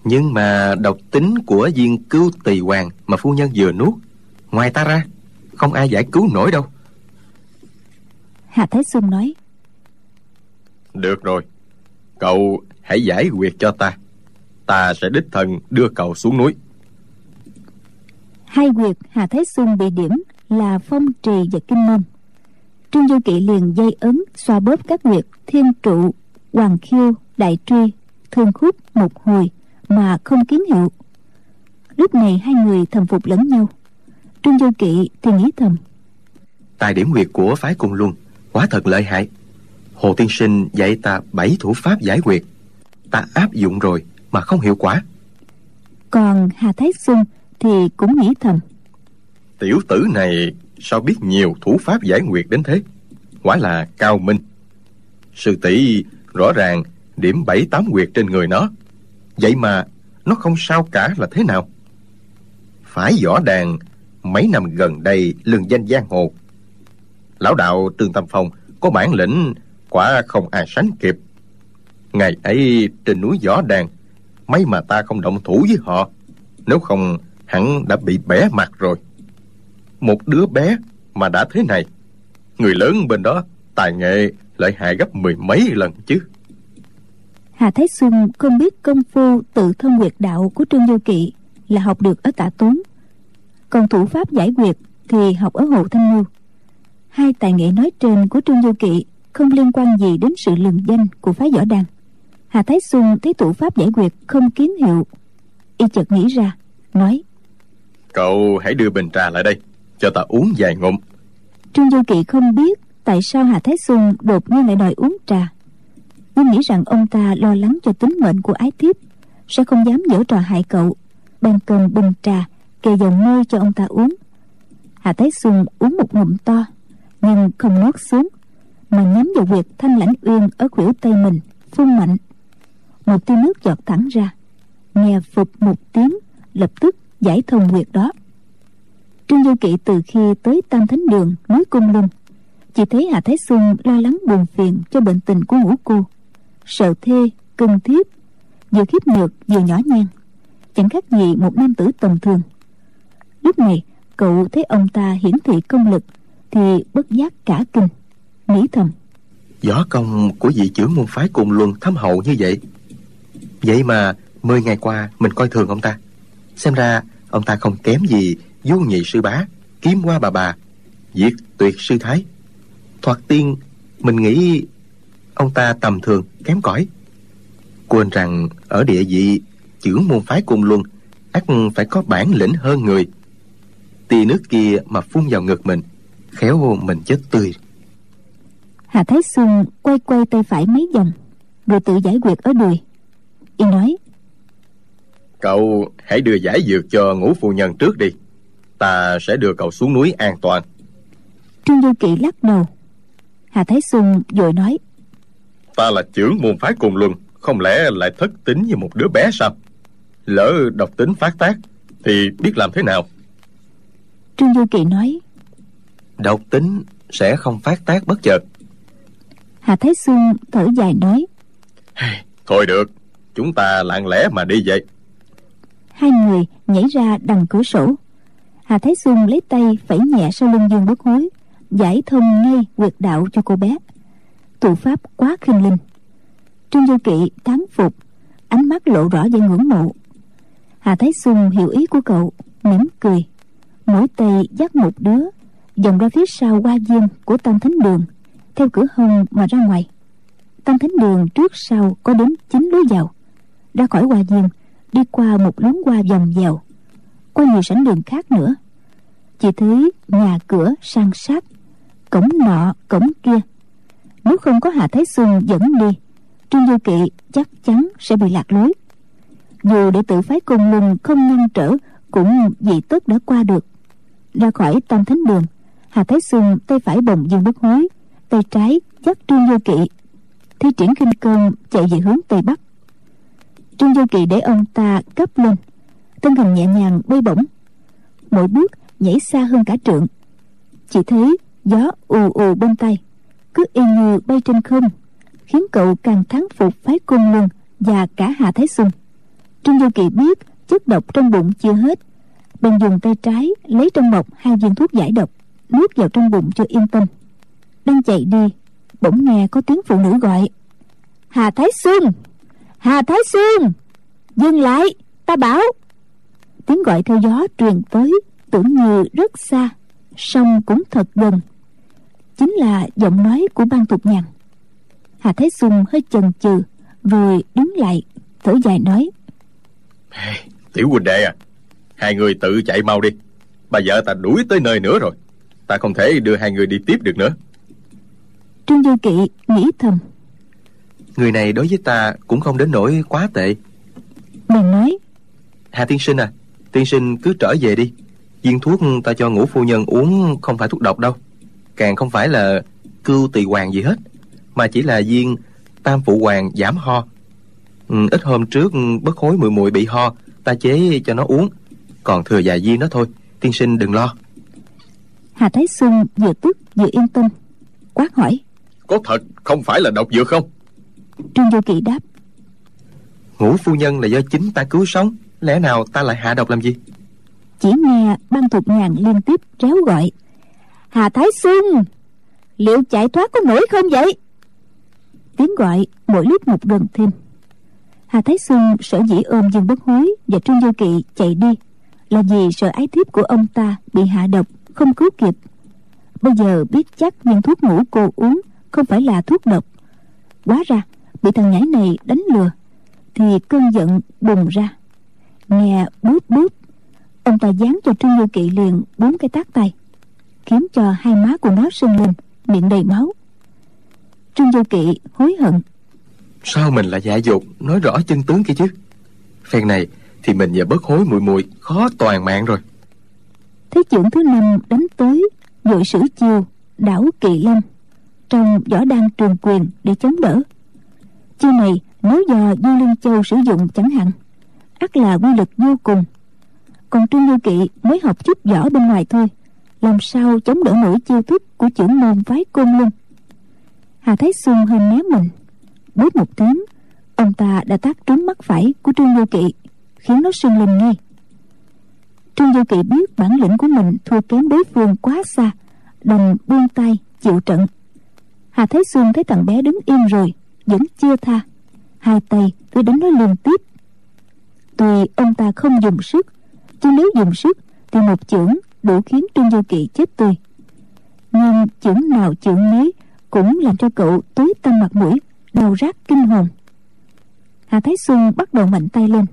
nhưng mà độc tính của viên cứu tỳ hoàng mà phu nhân vừa nuốt ngoài ta ra không ai giải cứu nổi đâu. Hà thái xuân nói được rồi cậu hãy giải quyết cho ta. Ta sẽ đích thân đưa cậu xuống núi. Hai quyệt hà thái xuân bị điểm là phong trì và kinh môn. Trương du kỵ liền dây ấn xoa bóp các quyệt thiên trụ hoàng khiêu đại truy thương khúc một hồi mà không kiến hiệu. Lúc này hai người thầm phục lẫn nhau. Trương du kỵ thì nghĩ thầm. Tài điểm nguyệt của phái cung luân quá thật lợi hại. Hồ tiên sinh dạy ta bảy thủ pháp giải quyết ta áp dụng rồi mà không hiệu quả. Còn hà thái xuân thì cũng nghĩ thầm. Tiểu tử này sao biết nhiều thủ pháp giải nguyệt đến thế? Quả là cao minh. Sư tỷ rõ ràng điểm bảy tám quyệt trên người nó vậy mà nó không sao cả là thế nào? Phải võ đàn, mấy năm gần đây lừng danh giang hồ. Lão đạo trương tâm phong có bản lĩnh, quả không ai sánh kịp. Ngày ấy trên núi võ đàn mấy mà ta không động thủ với họ, nếu không hắn đã bị bẻ mặt rồi. Một đứa bé mà đã thế này, người lớn bên đó tài nghệ lợi hại gấp mười mấy lần chứ hà thái xuân không biết công phu tự thân quyệt đạo của trương du kỵ là học được ở tạ tốn. Còn thủ pháp giải quyệt thì học ở hồ thanh ngưu hai tài nghệ nói trên của trương du kỵ không liên quan gì đến sự lừng danh của phái võ đàn. Hà thái xuân thấy thủ pháp giải quyệt không kiến hiệu y chợt nghĩ ra nói cậu hãy đưa bình trà lại đây cho ta uống vài ngụm. Trương du kỵ không biết tại sao hà thái xuân đột nhiên lại đòi uống trà vốn nghĩ rằng ông ta lo lắng cho tính mệnh của ái thiếp, sẽ không dám giở trò hại cậu. Bèn cầm bình trà, kề vào môi cho ông ta uống. Hà thái xuân uống một ngụm to, nhưng không nuốt xuống, mà nhắm vào huyệt thanh lãnh uyên ở khuỷu tay mình, phun mạnh. Một tia nước giọt thẳng ra, nghe phục một tiếng, lập tức giải thông huyệt đó. Trương du kỵ từ khi tới tam thánh đường, núi cung lung chỉ thấy hà thái xuân lo lắng buồn phiền cho bệnh tình của ngũ cô sợ thê, cưng thiếp, vừa khiếp nhược vừa nhỏ nhen chẳng khác gì một nam tử tầm thường. Lúc này, cậu thấy ông ta hiển thị công lực, thì bất giác cả kinh, nghĩ thầm. Võ công của vị trưởng môn phái cùng luân thâm hậu như vậy? Vậy mà mười ngày qua mình coi thường ông ta. Xem ra ông ta không kém gì vô nhị sư bá, kiếm qua bà bà diệt tuyệt sư thái. Thoạt tiên, mình nghĩ ông ta tầm thường kém cỏi. Quên rằng ở địa vị trưởng môn phái cung luân ắt phải có bản lĩnh hơn người. Tia nước kia mà phun vào ngực mình khéo mình chết tươi. Hà thái xuân quay quay tay phải mấy vòng rồi tự giải quyết ở đùi. Y nói cậu hãy đưa giải dược cho ngũ phu nhân trước đi. Ta sẽ đưa cậu xuống núi an toàn. Trương du kỵ lắc đầu. Hà thái xuân vội nói ta là trưởng môn phái cùng luân không lẽ lại thất tính như một đứa bé sao? Lỡ độc tính phát tác thì biết làm thế nào? Trương du kỳ nói độc tính sẽ không phát tác bất chợt. Hà thái xuân thở dài nói thôi được chúng ta lặng lẽ mà đi vậy. Hai người nhảy ra đằng cửa sổ. Hà thái xuân lấy tay phẩy nhẹ sau lưng dương bất hối giải thông ngay quyệt đạo cho cô bé thủ pháp quá khinh linh. Trương du kỵ thán phục, ánh mắt lộ rõ vẻ ngưỡng mộ. Hà thái xuân hiểu ý của cậu, mỉm cười. Mỗi tay dắt một đứa dòng ra phía sau qua viên của tam thánh đường, theo cửa hông mà ra ngoài. Tam thánh đường trước sau có đến chín lối vào. Ra khỏi hoa viên, đi qua một lối hoa vòng dèo qua nhiều sảnh đường khác nữa. Chỉ thấy nhà cửa sang sát, cổng nọ, cổng kia nếu không có hà thái xuân dẫn đi, trương du kỵ chắc chắn sẽ bị lạc lối. Dù đệ tử phái cung lùng không ngăn trở, cũng vì tất đã qua được. Ra khỏi tam thánh đường, hà thái xuân tay phải bồng dương bất hối, tay trái dắt trương du kỵ, thi triển khinh công chạy về hướng tây bắc. Trương du kỵ để ông ta cấp lên, thân hình nhẹ nhàng bay bổng. Mỗi bước nhảy xa hơn cả trượng, chỉ thấy gió ù ù bên tay cứ y như bay trên không, khiến cậu càng thắng phục phái cung luân và cả hà thái xuân trương du kỳ biết chất độc trong bụng chưa hết. Bèn dùng tay trái lấy trong bọc hai viên thuốc giải độc, nuốt vào trong bụng cho yên tâm. Đang chạy đi, bỗng nghe có tiếng phụ nữ gọi. Hà thái xuân hà thái xuân dừng lại, ta bảo! Tiếng gọi theo gió truyền tới tưởng như rất xa song cũng thật gần chính là giọng nói của ban tục nhàn hà thái xuân hơi chần chừ rồi đứng lại thở dài nói. Hey, tiểu huynh đệ à hai người tự chạy mau đi. Bà vợ ta đuổi tới nơi nữa rồi ta không thể đưa hai người đi tiếp được nữa. Trương du kỵ nghĩ thầm. Người này đối với ta cũng không đến nỗi quá tệ. Bèn nói. Hà tiên sinh à tiên sinh cứ trở về đi. Viên thuốc ta cho ngũ phu nhân uống không phải thuốc độc đâu càng không phải là cưu tỳ hoàng gì hết mà chỉ là viên tam phụ hoàng giảm ho. Ừ, ít hôm trước bất hối mùi mùi bị ho ta chế cho nó uống. Còn thừa vài viên đó thôi tiên sinh đừng lo. Hà thái xuân vừa tức vừa yên tâm quát hỏi. Có thật không phải là độc dược không? Trương vô kỵ đáp. Ngũ phu nhân là do chính ta cứu sống lẽ nào ta lại hạ độc làm gì? Chỉ nghe ban thuộc nhàn liên tiếp réo gọi hà thái xuân. Liệu chạy thoát có nổi không vậy? Tiếng gọi mỗi lúc một gần thêm. Hà thái xuân sở dĩ ôm dương bất hối và trương vô kỵ chạy đi là vì sợ ái thiếp của ông ta bị hạ độc, không cứu kịp. Bây giờ biết chắc viên thuốc ngủ cô uống không phải là thuốc độc. Quá ra, bị thằng nhãi này đánh lừa, thì cơn giận bùng ra. Nghe bút bút, ông ta dán cho trương du kỵ liền bốn cái tác tay khiến cho hai má của nó sưng lên miệng đầy máu. Trương du kỵ hối hận. Sao mình là dạ dột nói rõ chân tướng kia chứ? Phen này thì mình và bớt hối mùi mùi khó toàn mạng rồi. Thế trưởng thứ năm đánh tới dội sử chiêu đảo kỳ lâm trong võ đan trường quyền để chống đỡ. Chiêu này nếu do du linh châu sử dụng chẳng hạn ắt là quy lực vô cùng. Còn trương du kỵ mới học chút võ bên ngoài thôi làm sao chống đỡ nổi chiêu thức của trưởng môn phái côn luân? Hà thái xuân hơi né mình. Bút một tiếng, ông ta đã tác trúng mắt phải của trương vô kỵ, khiến nó sưng lên ngay. Trương vô kỵ biết bản lĩnh của mình thua kém đối phương quá xa, đành buông tay chịu trận. Hà thái xuân thấy thằng bé đứng im rồi, vẫn chưa tha. Hai tay cứ đánh nó liên tiếp. Tuy ông ta không dùng sức, chứ nếu dùng sức thì một chưởng đủ khiến trương du kỵ chết tươi. Nhưng chưởng nào chưởng nấy cũng làm cho cậu tối tăm mặt mũi, đau rát kinh hồn. Hà thái xuân bắt đầu mạnh tay lên,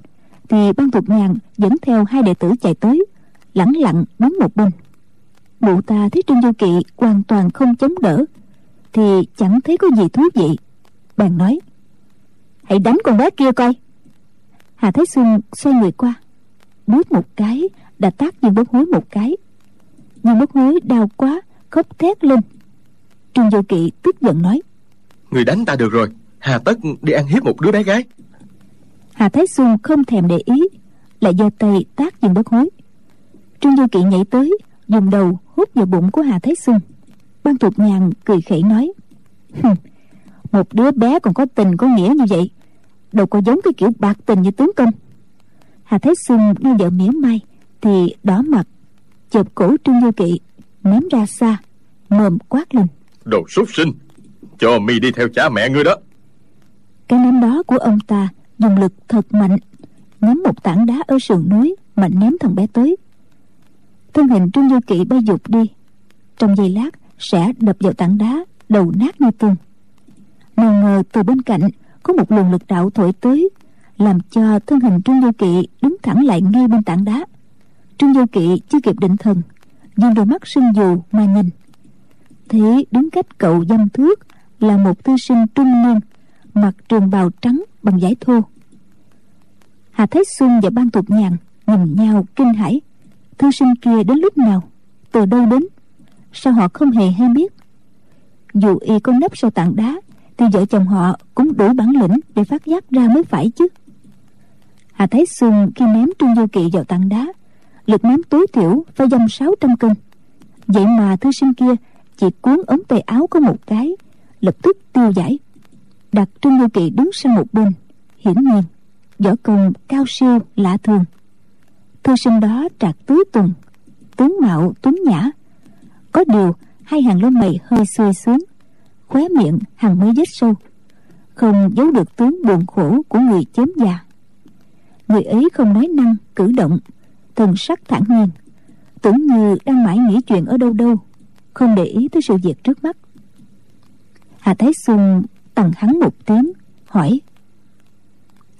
thì ban thuộc nhàn dẫn theo hai đệ tử chạy tới, lẳng lặng đứng một bên. Mụ ta thấy trương du kỵ hoàn toàn không chống đỡ, thì chẳng thấy có gì thú vị. Bèn nói, hãy đánh con bé kia coi. Hà thái xuân xoay người qua bước một cái đã tác dương bốc hối một cái. Dương bốc hối đau quá khóc thét lên. Trương du kỵ tức giận nói người đánh ta được rồi. Hà tất đi ăn hiếp một đứa bé gái. Hà thái xuân không thèm để ý lại giơ tay tác dương bốc hối trương du kỵ nhảy tới dùng đầu hút vào bụng của hà thái xuân. Ban thuộc nhàn cười khẩy nói một đứa bé còn có tình có nghĩa như vậy đâu có giống cái kiểu bạc tình như tướng công. Hà thái xuân nghe vợ mỉa mai thì đỏ mặt chộp cổ trương du kỵ ném ra xa mồm quát lên. Đồ súc sinh cho mi đi theo cha mẹ ngươi đó. Cái ném đó của ông ta dùng lực thật mạnh ném một tảng đá ở sườn núi mạnh ném thằng bé tới. Thân hình trương du kỵ bay dục đi. Trong giây lát sẽ đập vào tảng đá đầu nát như tương nào ngờ từ bên cạnh có một luồng lực đạo thổi tới làm cho thân hình trương du kỵ đứng thẳng lại ngay bên tảng đá trương vô kỵ chưa kịp định thần, nhưng đôi mắt sưng dù mà nhìn. Thế đứng cách cậu dăm thước là một thư sinh trung niên, mặc trường bào trắng bằng vải thô. Hà thái xuân và ban tục nhàn nhìn nhau kinh hãi. Thư sinh kia đến lúc nào, từ đâu đến, sao họ không hề hay biết. Dù y có nấp sau tảng đá, thì vợ chồng họ cũng đủ bản lĩnh để phát giác ra mới phải chứ. Hà thái xuân khi ném trương vô kỵ vào tảng đá lực ném tối thiểu phải dăm sáu trăm cân. Vậy mà thư sinh kia chỉ cuốn ống tay áo có một cái, lập tức tiêu giải. Đặt trương vô kỵ đứng sang một bên, hiển nhiên, võ công cao siêu, lạ thường. Thư sinh đó trạc tứ tuần tướng mạo tuấn nhã. Có điều, hai hàng lông mày hơi xuôi xuống, khóe miệng hàng mới vết sâu. Không giấu được tướng buồn khổ của người chém già. Người ấy không nói năng, cử động thần sắc thản nhiên tưởng như đang mãi nghĩ chuyện ở đâu đâu không để ý tới sự việc trước mắt. Hà thái xuân tặng hắn một tiếng hỏi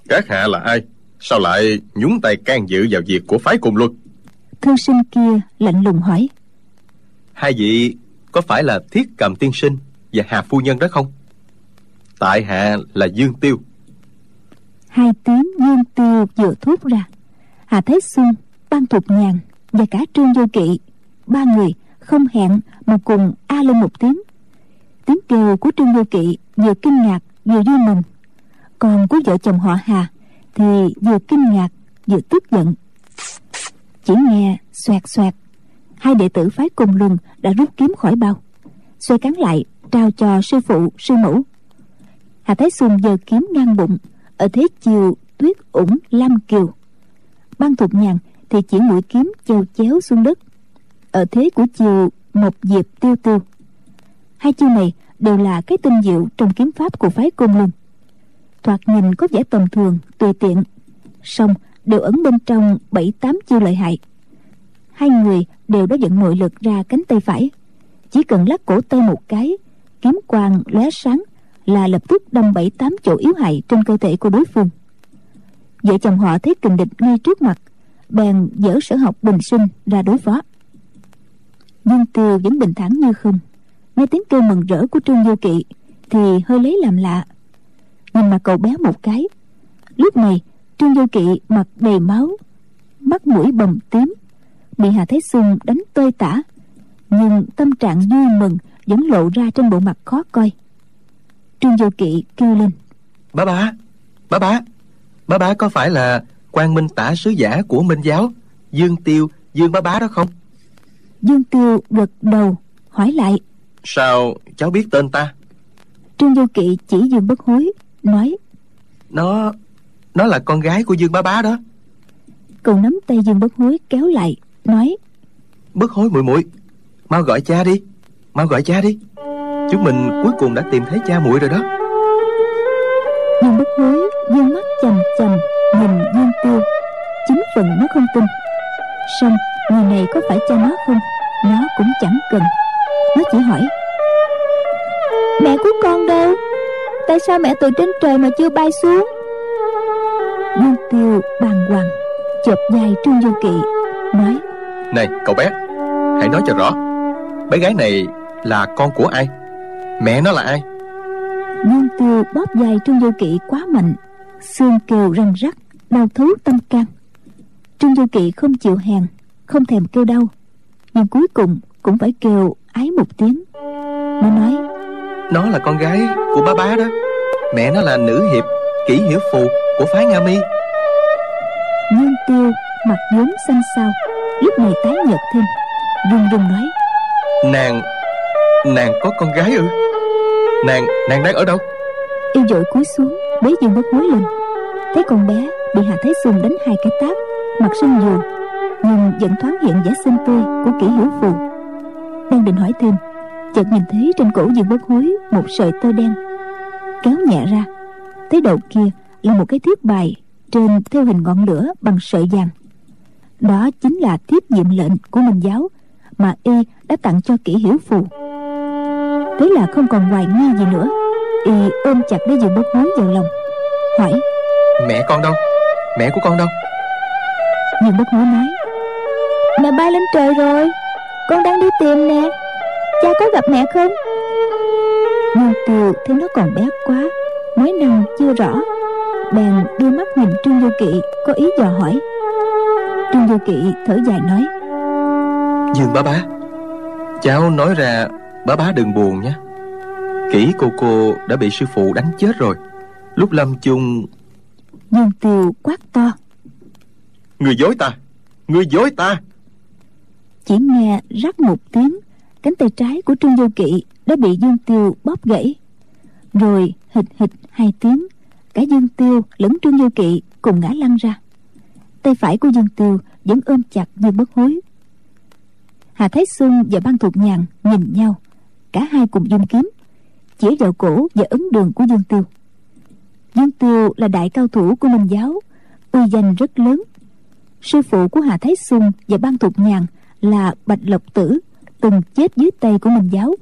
các hạ là ai? Sao lại nhúng tay can dự vào việc của phái cùng luân? Thư sinh kia lạnh lùng hỏi hai vị có phải là thiết cầm tiên sinh và hà phu nhân đó không? Tại hạ là dương tiêu. hai tiếng dương tiêu vừa thốt ra hà thái xuân ban thục nhàn và cả trương vô kỵ, ba người không hẹn mà cùng a lên một tiếng. Tiếng kêu của trương vô kỵ vừa kinh ngạc vừa vui mừng. Còn của vợ chồng họ hà thì vừa kinh ngạc vừa tức giận. Chỉ nghe xoẹt xoẹt, hai đệ tử phái cùng luân đã rút kiếm khỏi bao. Xoay cắn lại, trao cho sư phụ, sư mẫu. Hà thái xuân giờ kiếm ngang bụng, ở thế chiều tuyết ủng lam kiều. Ban thục nhàn thì chỉ mũi kiếm chèo chéo xuống đất. Ở thế của chiều một diệp tiêu tiêu. Hai chiêu này đều là cái tinh diệu trong kiếm pháp của phái côn luân. Thoạt nhìn có vẻ tầm thường, tùy tiện. Song, đều ẩn bên trong bảy, tám chiêu lợi hại. Hai người đều đã dẫn nội lực ra cánh tay phải. Chỉ cần lắc cổ tay một cái, kiếm quang lóe sáng là lập tức đâm bảy, tám chỗ yếu hại trên cơ thể của đối phương. Vợ chồng họ thấy kình địch ngay trước mặt bèn dở sở học bình sinh ra đối phó. Nhưng tiêu vẫn bình thản như không. Nghe tiếng kêu mừng rỡ của trương vô kỵ thì hơi lấy làm lạ. Nhìn mà cậu bé một cái, lúc này trương vô kỵ mặt đầy máu, mắt mũi bầm tím, bị hà thế xuân đánh tơi tả. Nhưng tâm trạng vui mừng vẫn lộ ra trên bộ mặt khó coi. Trương vô kỵ kêu lên. Bá bá bá bá bá bá có phải là quan minh tả sứ giả của minh giáo. Dương tiêu dương bá bá đó không? Dương tiêu gật đầu hỏi lại. Sao cháu biết tên ta? Trương vô kỵ chỉ dương bất hối nói. Nó nó là con gái của dương bá bá đó. Cậu nắm tay dương bất hối kéo lại nói. Bất hối muội muội mau gọi cha đi mau gọi cha đi. Chúng mình cuối cùng đã tìm thấy cha muội rồi đó. Dương bất hối dương mắt chằm chằm nhìn dương tiêu. Chính phần nó không tin. Song người này có phải cha nó không? Nó cũng chẳng cần. Nó chỉ hỏi mẹ của con đâu? Tại sao mẹ từ trên trời mà chưa bay xuống? Dương tiêu bàng hoàng chộp dài trương du kỵ nói này cậu bé hãy nói cho rõ. Bé gái này là con của ai? Mẹ nó là ai? Dương tiêu bóp dài trương du kỵ quá mạnh xương kêu răng rắc đau thấu tâm can. Trương du kỵ không chịu hèn không thèm kêu đau nhưng cuối cùng cũng phải kêu ái một tiếng. Nó nói nó là con gái của bá bá đó. Mẹ nó là nữ hiệp kỷ hiểu phù của phái nga mi. Dương tiêu mặt vốn xanh xao lúc này tái nhợt thêm. Run run nói nàng nàng có con gái ư? Nàng nàng đang ở đâu? Y dội cúi xuống bế dương bất hối lên. Thấy con bé bị hà thế xuân đánh hai cái tát mặt sưng dù, nhưng vẫn thoáng hiện vẻ xinh tươi của kỷ hữu phù. Đang định hỏi thêm, chợt nhìn thấy trên cổ dương bất hối một sợi tơ đen. Kéo nhẹ ra thấy đầu kia là một cái thiết bài trên theo hình ngọn lửa bằng sợi vàng. Đó chính là thiếp nhiệm lệnh của minh giáo mà y đã tặng cho kỷ hiểu phù. Thế là không còn hoài nghi gì nữa, y ôm chặt lấy giường bất hối vào lòng, hỏi, mẹ con đâu? Mẹ của con đâu? Dương bất hối nói mẹ bay lên trời rồi. Con đang đi tìm nè. Cha có gặp mẹ không? Nhưng tiêu thấy nó còn bé quá. Nói năng chưa rõ. Bèn đưa mắt nhìn trương vô kỵ có ý dò hỏi. Trương vô kỵ thở dài nói. Dương bá bá. Cháu nói ra bá bá đừng buồn nhé. Kỹ cô cô đã bị sư phụ đánh chết rồi. Lúc lâm chung dương tiêu quát to. Người dối ta người dối ta. Chỉ nghe rắc một tiếng cánh tay trái của trương vô kỵ đã bị dương tiêu bóp gãy. Rồi hịch hịch hai tiếng cả dương tiêu lẫn trương vô kỵ cùng ngã lăn ra. Tay phải của dương tiêu vẫn ôm chặt dương bất hối. Hà thái xuân và ban thuộc nhàn nhìn nhau cả hai cùng dùng kiếm chỉ vào cổ và ấn đường của dương tiêu dương tiêu là đại cao thủ của minh giáo, uy danh rất lớn. Sư phụ của hà thái xuân và ban thục nhàn là bạch lộc tử, từng chết dưới tay của minh giáo.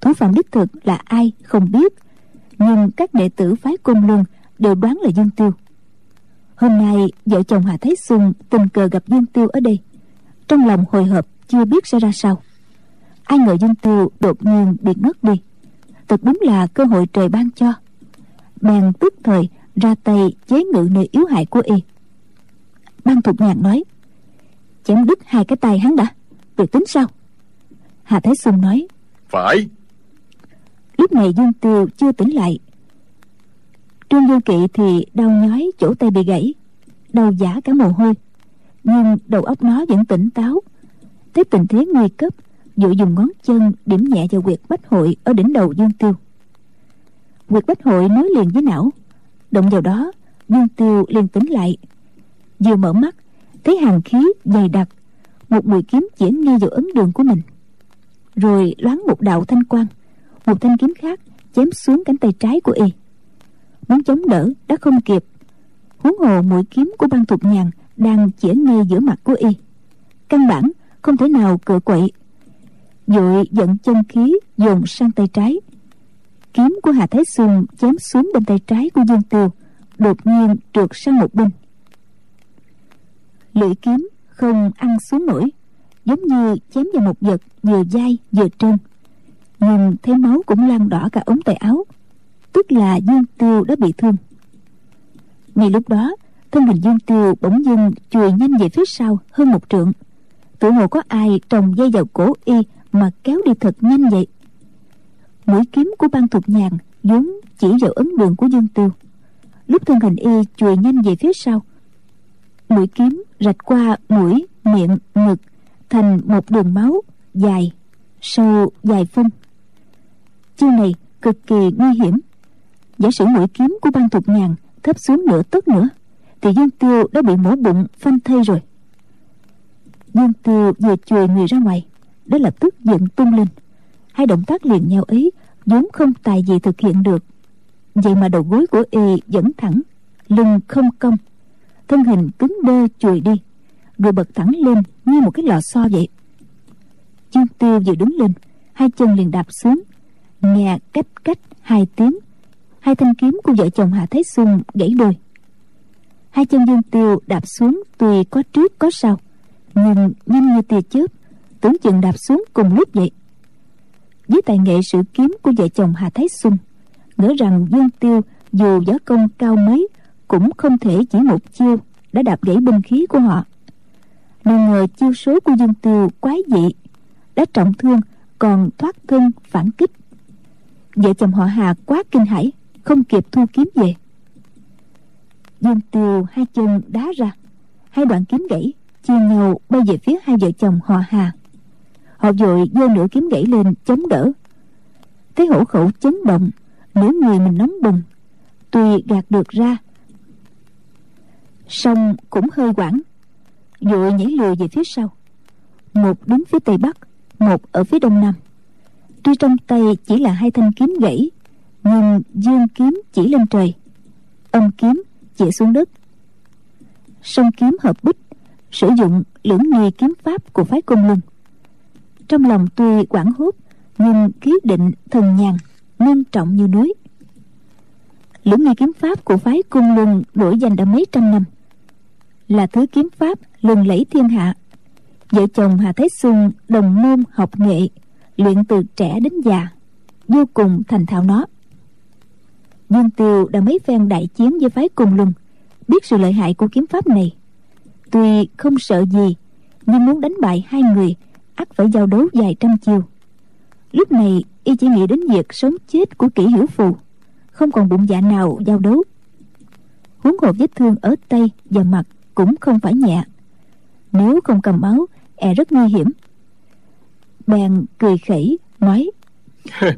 Thủ phạm đích thực là ai không biết, nhưng các đệ tử phái côn luân đều đoán là dương tiêu. Hôm nay, vợ chồng hà thái xuân tình cờ gặp dương tiêu ở đây. Trong lòng hồi hộp, chưa biết sẽ ra sao. Ai ngờ dương tiêu đột nhiên bị ngất đi. Thật đúng là cơ hội trời ban cho bèn tức thời ra tay chế ngự nơi yếu hại của y. Ban thục nhàn nói chém đứt hai cái tay hắn đã rồi tính sao? Hà thái xuân nói phải. Lúc này dương tiêu chưa tỉnh lại. Trương du kỵ thì đau nhói chỗ tay bị gãy đau giả cả mồ hôi. Nhưng đầu óc nó vẫn tỉnh táo. Thấy tình thế nguy cấp vội dùng ngón chân điểm nhẹ vào quyệt bách hội ở đỉnh đầu dương tiêu nguyệt bách hội nối liền với não. Động vào đó dương tiêu liền tỉnh lại. Vừa mở mắt, thấy hàng khí dày đặc, một mũi kiếm chĩa ngay vào ấn đường của mình. Rồi loáng một đạo thanh quang, một thanh kiếm khác chém xuống cánh tay trái của y. Muốn chống đỡ đã không kịp. Huống hồ mũi kiếm của ban thục nhàn đang chĩa ngay giữa mặt của y. Căn bản không thể nào cựa quậy. Vội dẫn chân khí dồn sang tay trái kiếm của hà thái xuân chém xuống bên tay trái của dương tiêu đột nhiên trượt sang một bên. Lưỡi kiếm không ăn xuống nổi, giống như chém vào một vật vừa dai vừa trơn. Nhưng thấy máu cũng lan đỏ cả ống tay áo, tức là dương tiêu đã bị thương. Ngay lúc đó, thân hình dương tiêu bỗng dưng chùi nhanh về phía sau hơn một trượng. Tự hồ có ai trồng dây vào cổ y mà kéo đi thật nhanh vậy? Mũi kiếm của ban thuộc nhàn vốn chỉ vào ấn đường của dương tiêu. Lúc thân hình y chùi nhanh về phía sau, mũi kiếm rạch qua mũi, miệng, ngực, thành một đường máu dài, sâu, dài phân chiêu này cực kỳ nguy hiểm. Giả sử mũi kiếm của ban thuộc nhàn thấp xuống nửa tấc nữa, thì dương tiêu đã bị mổ bụng, phanh thây rồi. Dương tiêu vừa chùi người ra ngoài đã lập tức dựng tung lên hai động tác liền nhau ấy vốn không tài gì thực hiện được. Vậy mà đầu gối của y vẫn thẳng, lưng không cong. Thân hình cứng đơ chùi đi, rồi bật thẳng lên như một cái lò xo vậy. Dương tiêu vừa đứng lên, hai chân liền đạp xuống, nghe cách cách hai tiếng. Hai thanh kiếm của vợ chồng hạ thái xuân gãy đôi. Hai chân dương tiêu đạp xuống tuy có trước có sau, nhưng nhanh như tia chớp, tưởng chừng đạp xuống cùng lúc vậy với tài nghệ sử kiếm của vợ chồng hà thái xuân. Ngỡ rằng dương tiêu, dù võ công cao mấy, cũng không thể chỉ một chiêu đã đạp gãy binh khí của họ. Nào ngờ chiêu số của dương tiêu quái dị, đã trọng thương, còn thoát thân phản kích. Vợ chồng họ hà quá kinh hãi, không kịp thu kiếm về. Dương tiêu hai chân đá ra, hai đoạn kiếm gãy, chia nhau bay về phía hai vợ chồng họ hà họ vội giơ nửa kiếm gãy lên, chống đỡ. Thấy hổ khẩu chấn động, nửa người mình nóng bừng. Tuy gạt được ra. Song cũng hơi quảng. Vội nhảy lùi về phía sau. Một đứng phía tây bắc, một ở phía đông nam. Tuy trong tay chỉ là hai thanh kiếm gãy, nhưng dương kiếm chỉ lên trời. Âm kiếm chỉ xuống đất. Song kiếm hợp bích, sử dụng lưỡng nghi kiếm pháp của phái cung luân trong lòng tuy quảng hốt, nhưng khí định thần nhàn, nghiêm trọng như núi. Lưỡng nghi kiếm pháp của phái cung luân đổi danh đã mấy trăm năm. Là thứ kiếm pháp lừng lẫy thiên hạ. Vợ chồng hà thái xuân đồng môn học nghệ, luyện từ trẻ đến già, vô cùng thành thạo nó. Dương tiêu đã mấy phen đại chiến với phái cung luân, biết sự lợi hại của kiếm pháp này. Tuy không sợ gì, nhưng muốn đánh bại hai người ắt phải giao đấu vài trăm chiêu lúc này y chỉ nghĩ đến việc sống chết của kỷ hiểu phù không còn bụng dạ nào giao đấu. Huống hồ vết thương ở tay và mặt cũng không phải nhẹ. Nếu không cầm máu e rất nguy hiểm. Bèn cười khẩy nói <laughs>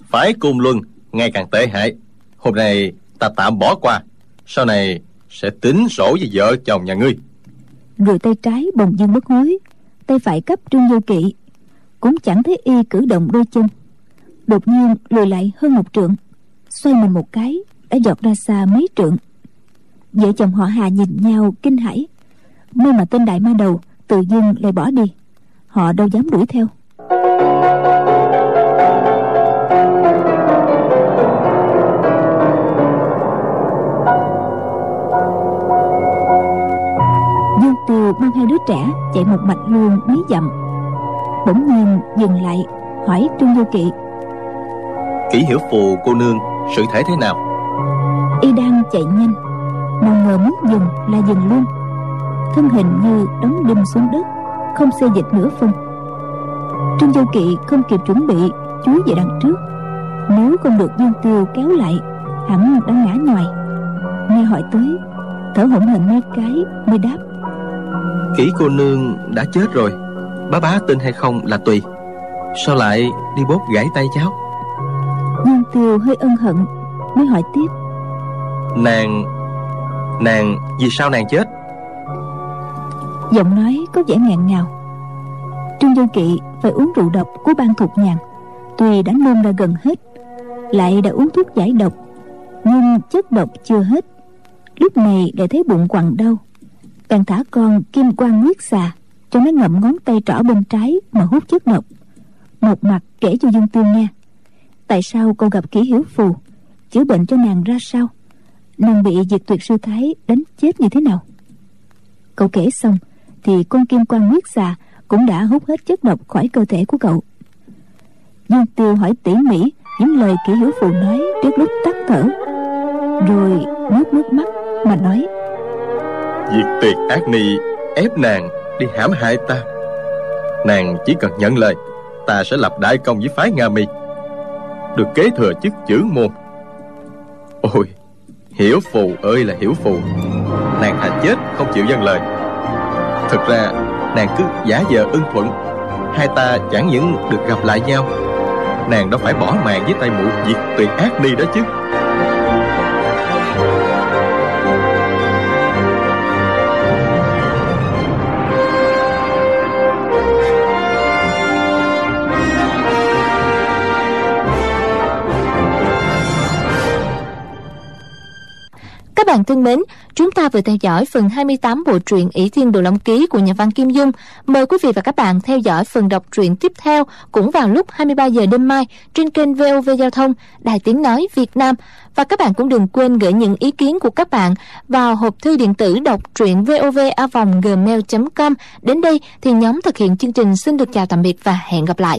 phải cùng luân ngày càng tệ hại. Hôm nay ta tạm bỏ qua sau này sẽ tính sổ với vợ chồng nhà ngươi. Rồi tay trái bồng dương mất hối tay phải cấp trương vô kỵ, cũng chẳng thấy y cử động đôi chân. Đột nhiên lùi lại hơn một trượng, xoay mình một cái, đã dọt ra xa mấy trượng. Vợ chồng họ hà nhìn nhau kinh hãi, may mà tên đại ma đầu tự dưng lại bỏ đi, họ đâu dám đuổi theo. Tiêu mang hai đứa trẻ chạy một mạch luôn mấy dặm. Bỗng nhiên dừng lại hỏi trương du kỵ. Kỷ hiểu phù cô nương sự thể thế nào? Y đang chạy nhanh nào ngờ muốn dừng là dừng luôn. Thân hình như đóng đinh xuống đất không xê dịch nửa phân. Trương du kỵ không kịp chuẩn bị chúi về đằng trước. Nếu không được dương tiêu kéo lại hẳn đã ngã nhòi nghe hỏi tới thở hổn hển mấy cái mới đáp kỹ cô nương đã chết rồi. Bá bá tin hay không là tùy. Sao lại đi bóp gãy tay cháu? Dương tiêu hơi ân hận mới hỏi tiếp. Nàng nàng vì sao nàng chết? Giọng nói có vẻ ngẹn ngào. Trương du kỵ phải uống rượu độc của ban thuộc nhàn tuy đã nôn ra gần hết lại đã uống thuốc giải độc nhưng chất độc chưa hết. Lúc này lại thấy bụng quặn đau càng thả con, kim quan nguyết xà, cho nó ngậm ngón tay trỏ bên trái mà hút chất độc. Một mặt kể cho dương tiêu nghe, tại sao cô gặp kỹ hiếu phù? Chữa bệnh cho nàng ra sao? Nàng bị diệt tuyệt sư thái đánh chết như thế nào? Cậu kể xong thì con kim quan nguyết xà cũng đã hút hết chất độc khỏi cơ thể của cậu. Dương tiêu hỏi tỉ mỉ những lời kỹ hiếu phù nói trước lúc tắt thở, rồi nước nước mắt mà nói Diệt tuyệt ác ni, ép nàng đi hãm hại ta. Nàng chỉ cần nhận lời, Ta sẽ lập đại công với phái Nga Mi. Được kế thừa chức chữ môn. Ôi, Hiểu phù ơi là hiểu phù. Nàng thà chết, không chịu dâng lời. Thực ra, nàng cứ giả vờ ưng thuận. Hai ta chẳng những được gặp lại nhau, Nàng đã phải bỏ mạng với tay mụ diệt tuyệt ác ni đó chứ. Bạn thân mến, chúng ta vừa theo dõi phần 28 bộ truyện ỷ Thiên Đồ Long Ký của nhà văn Kim Dung. Mời quý vị và các bạn theo dõi phần đọc truyện tiếp theo cũng vào lúc 23 giờ đêm mai trên kênh VOV Giao thông, Đài Tiếng Nói Việt Nam. Và các bạn cũng đừng quên gửi những ý kiến của các bạn vào hộp thư điện tử đọc truyện vovavonggmail.com. Đến đây thì nhóm thực hiện chương trình xin được chào tạm biệt và hẹn gặp lại.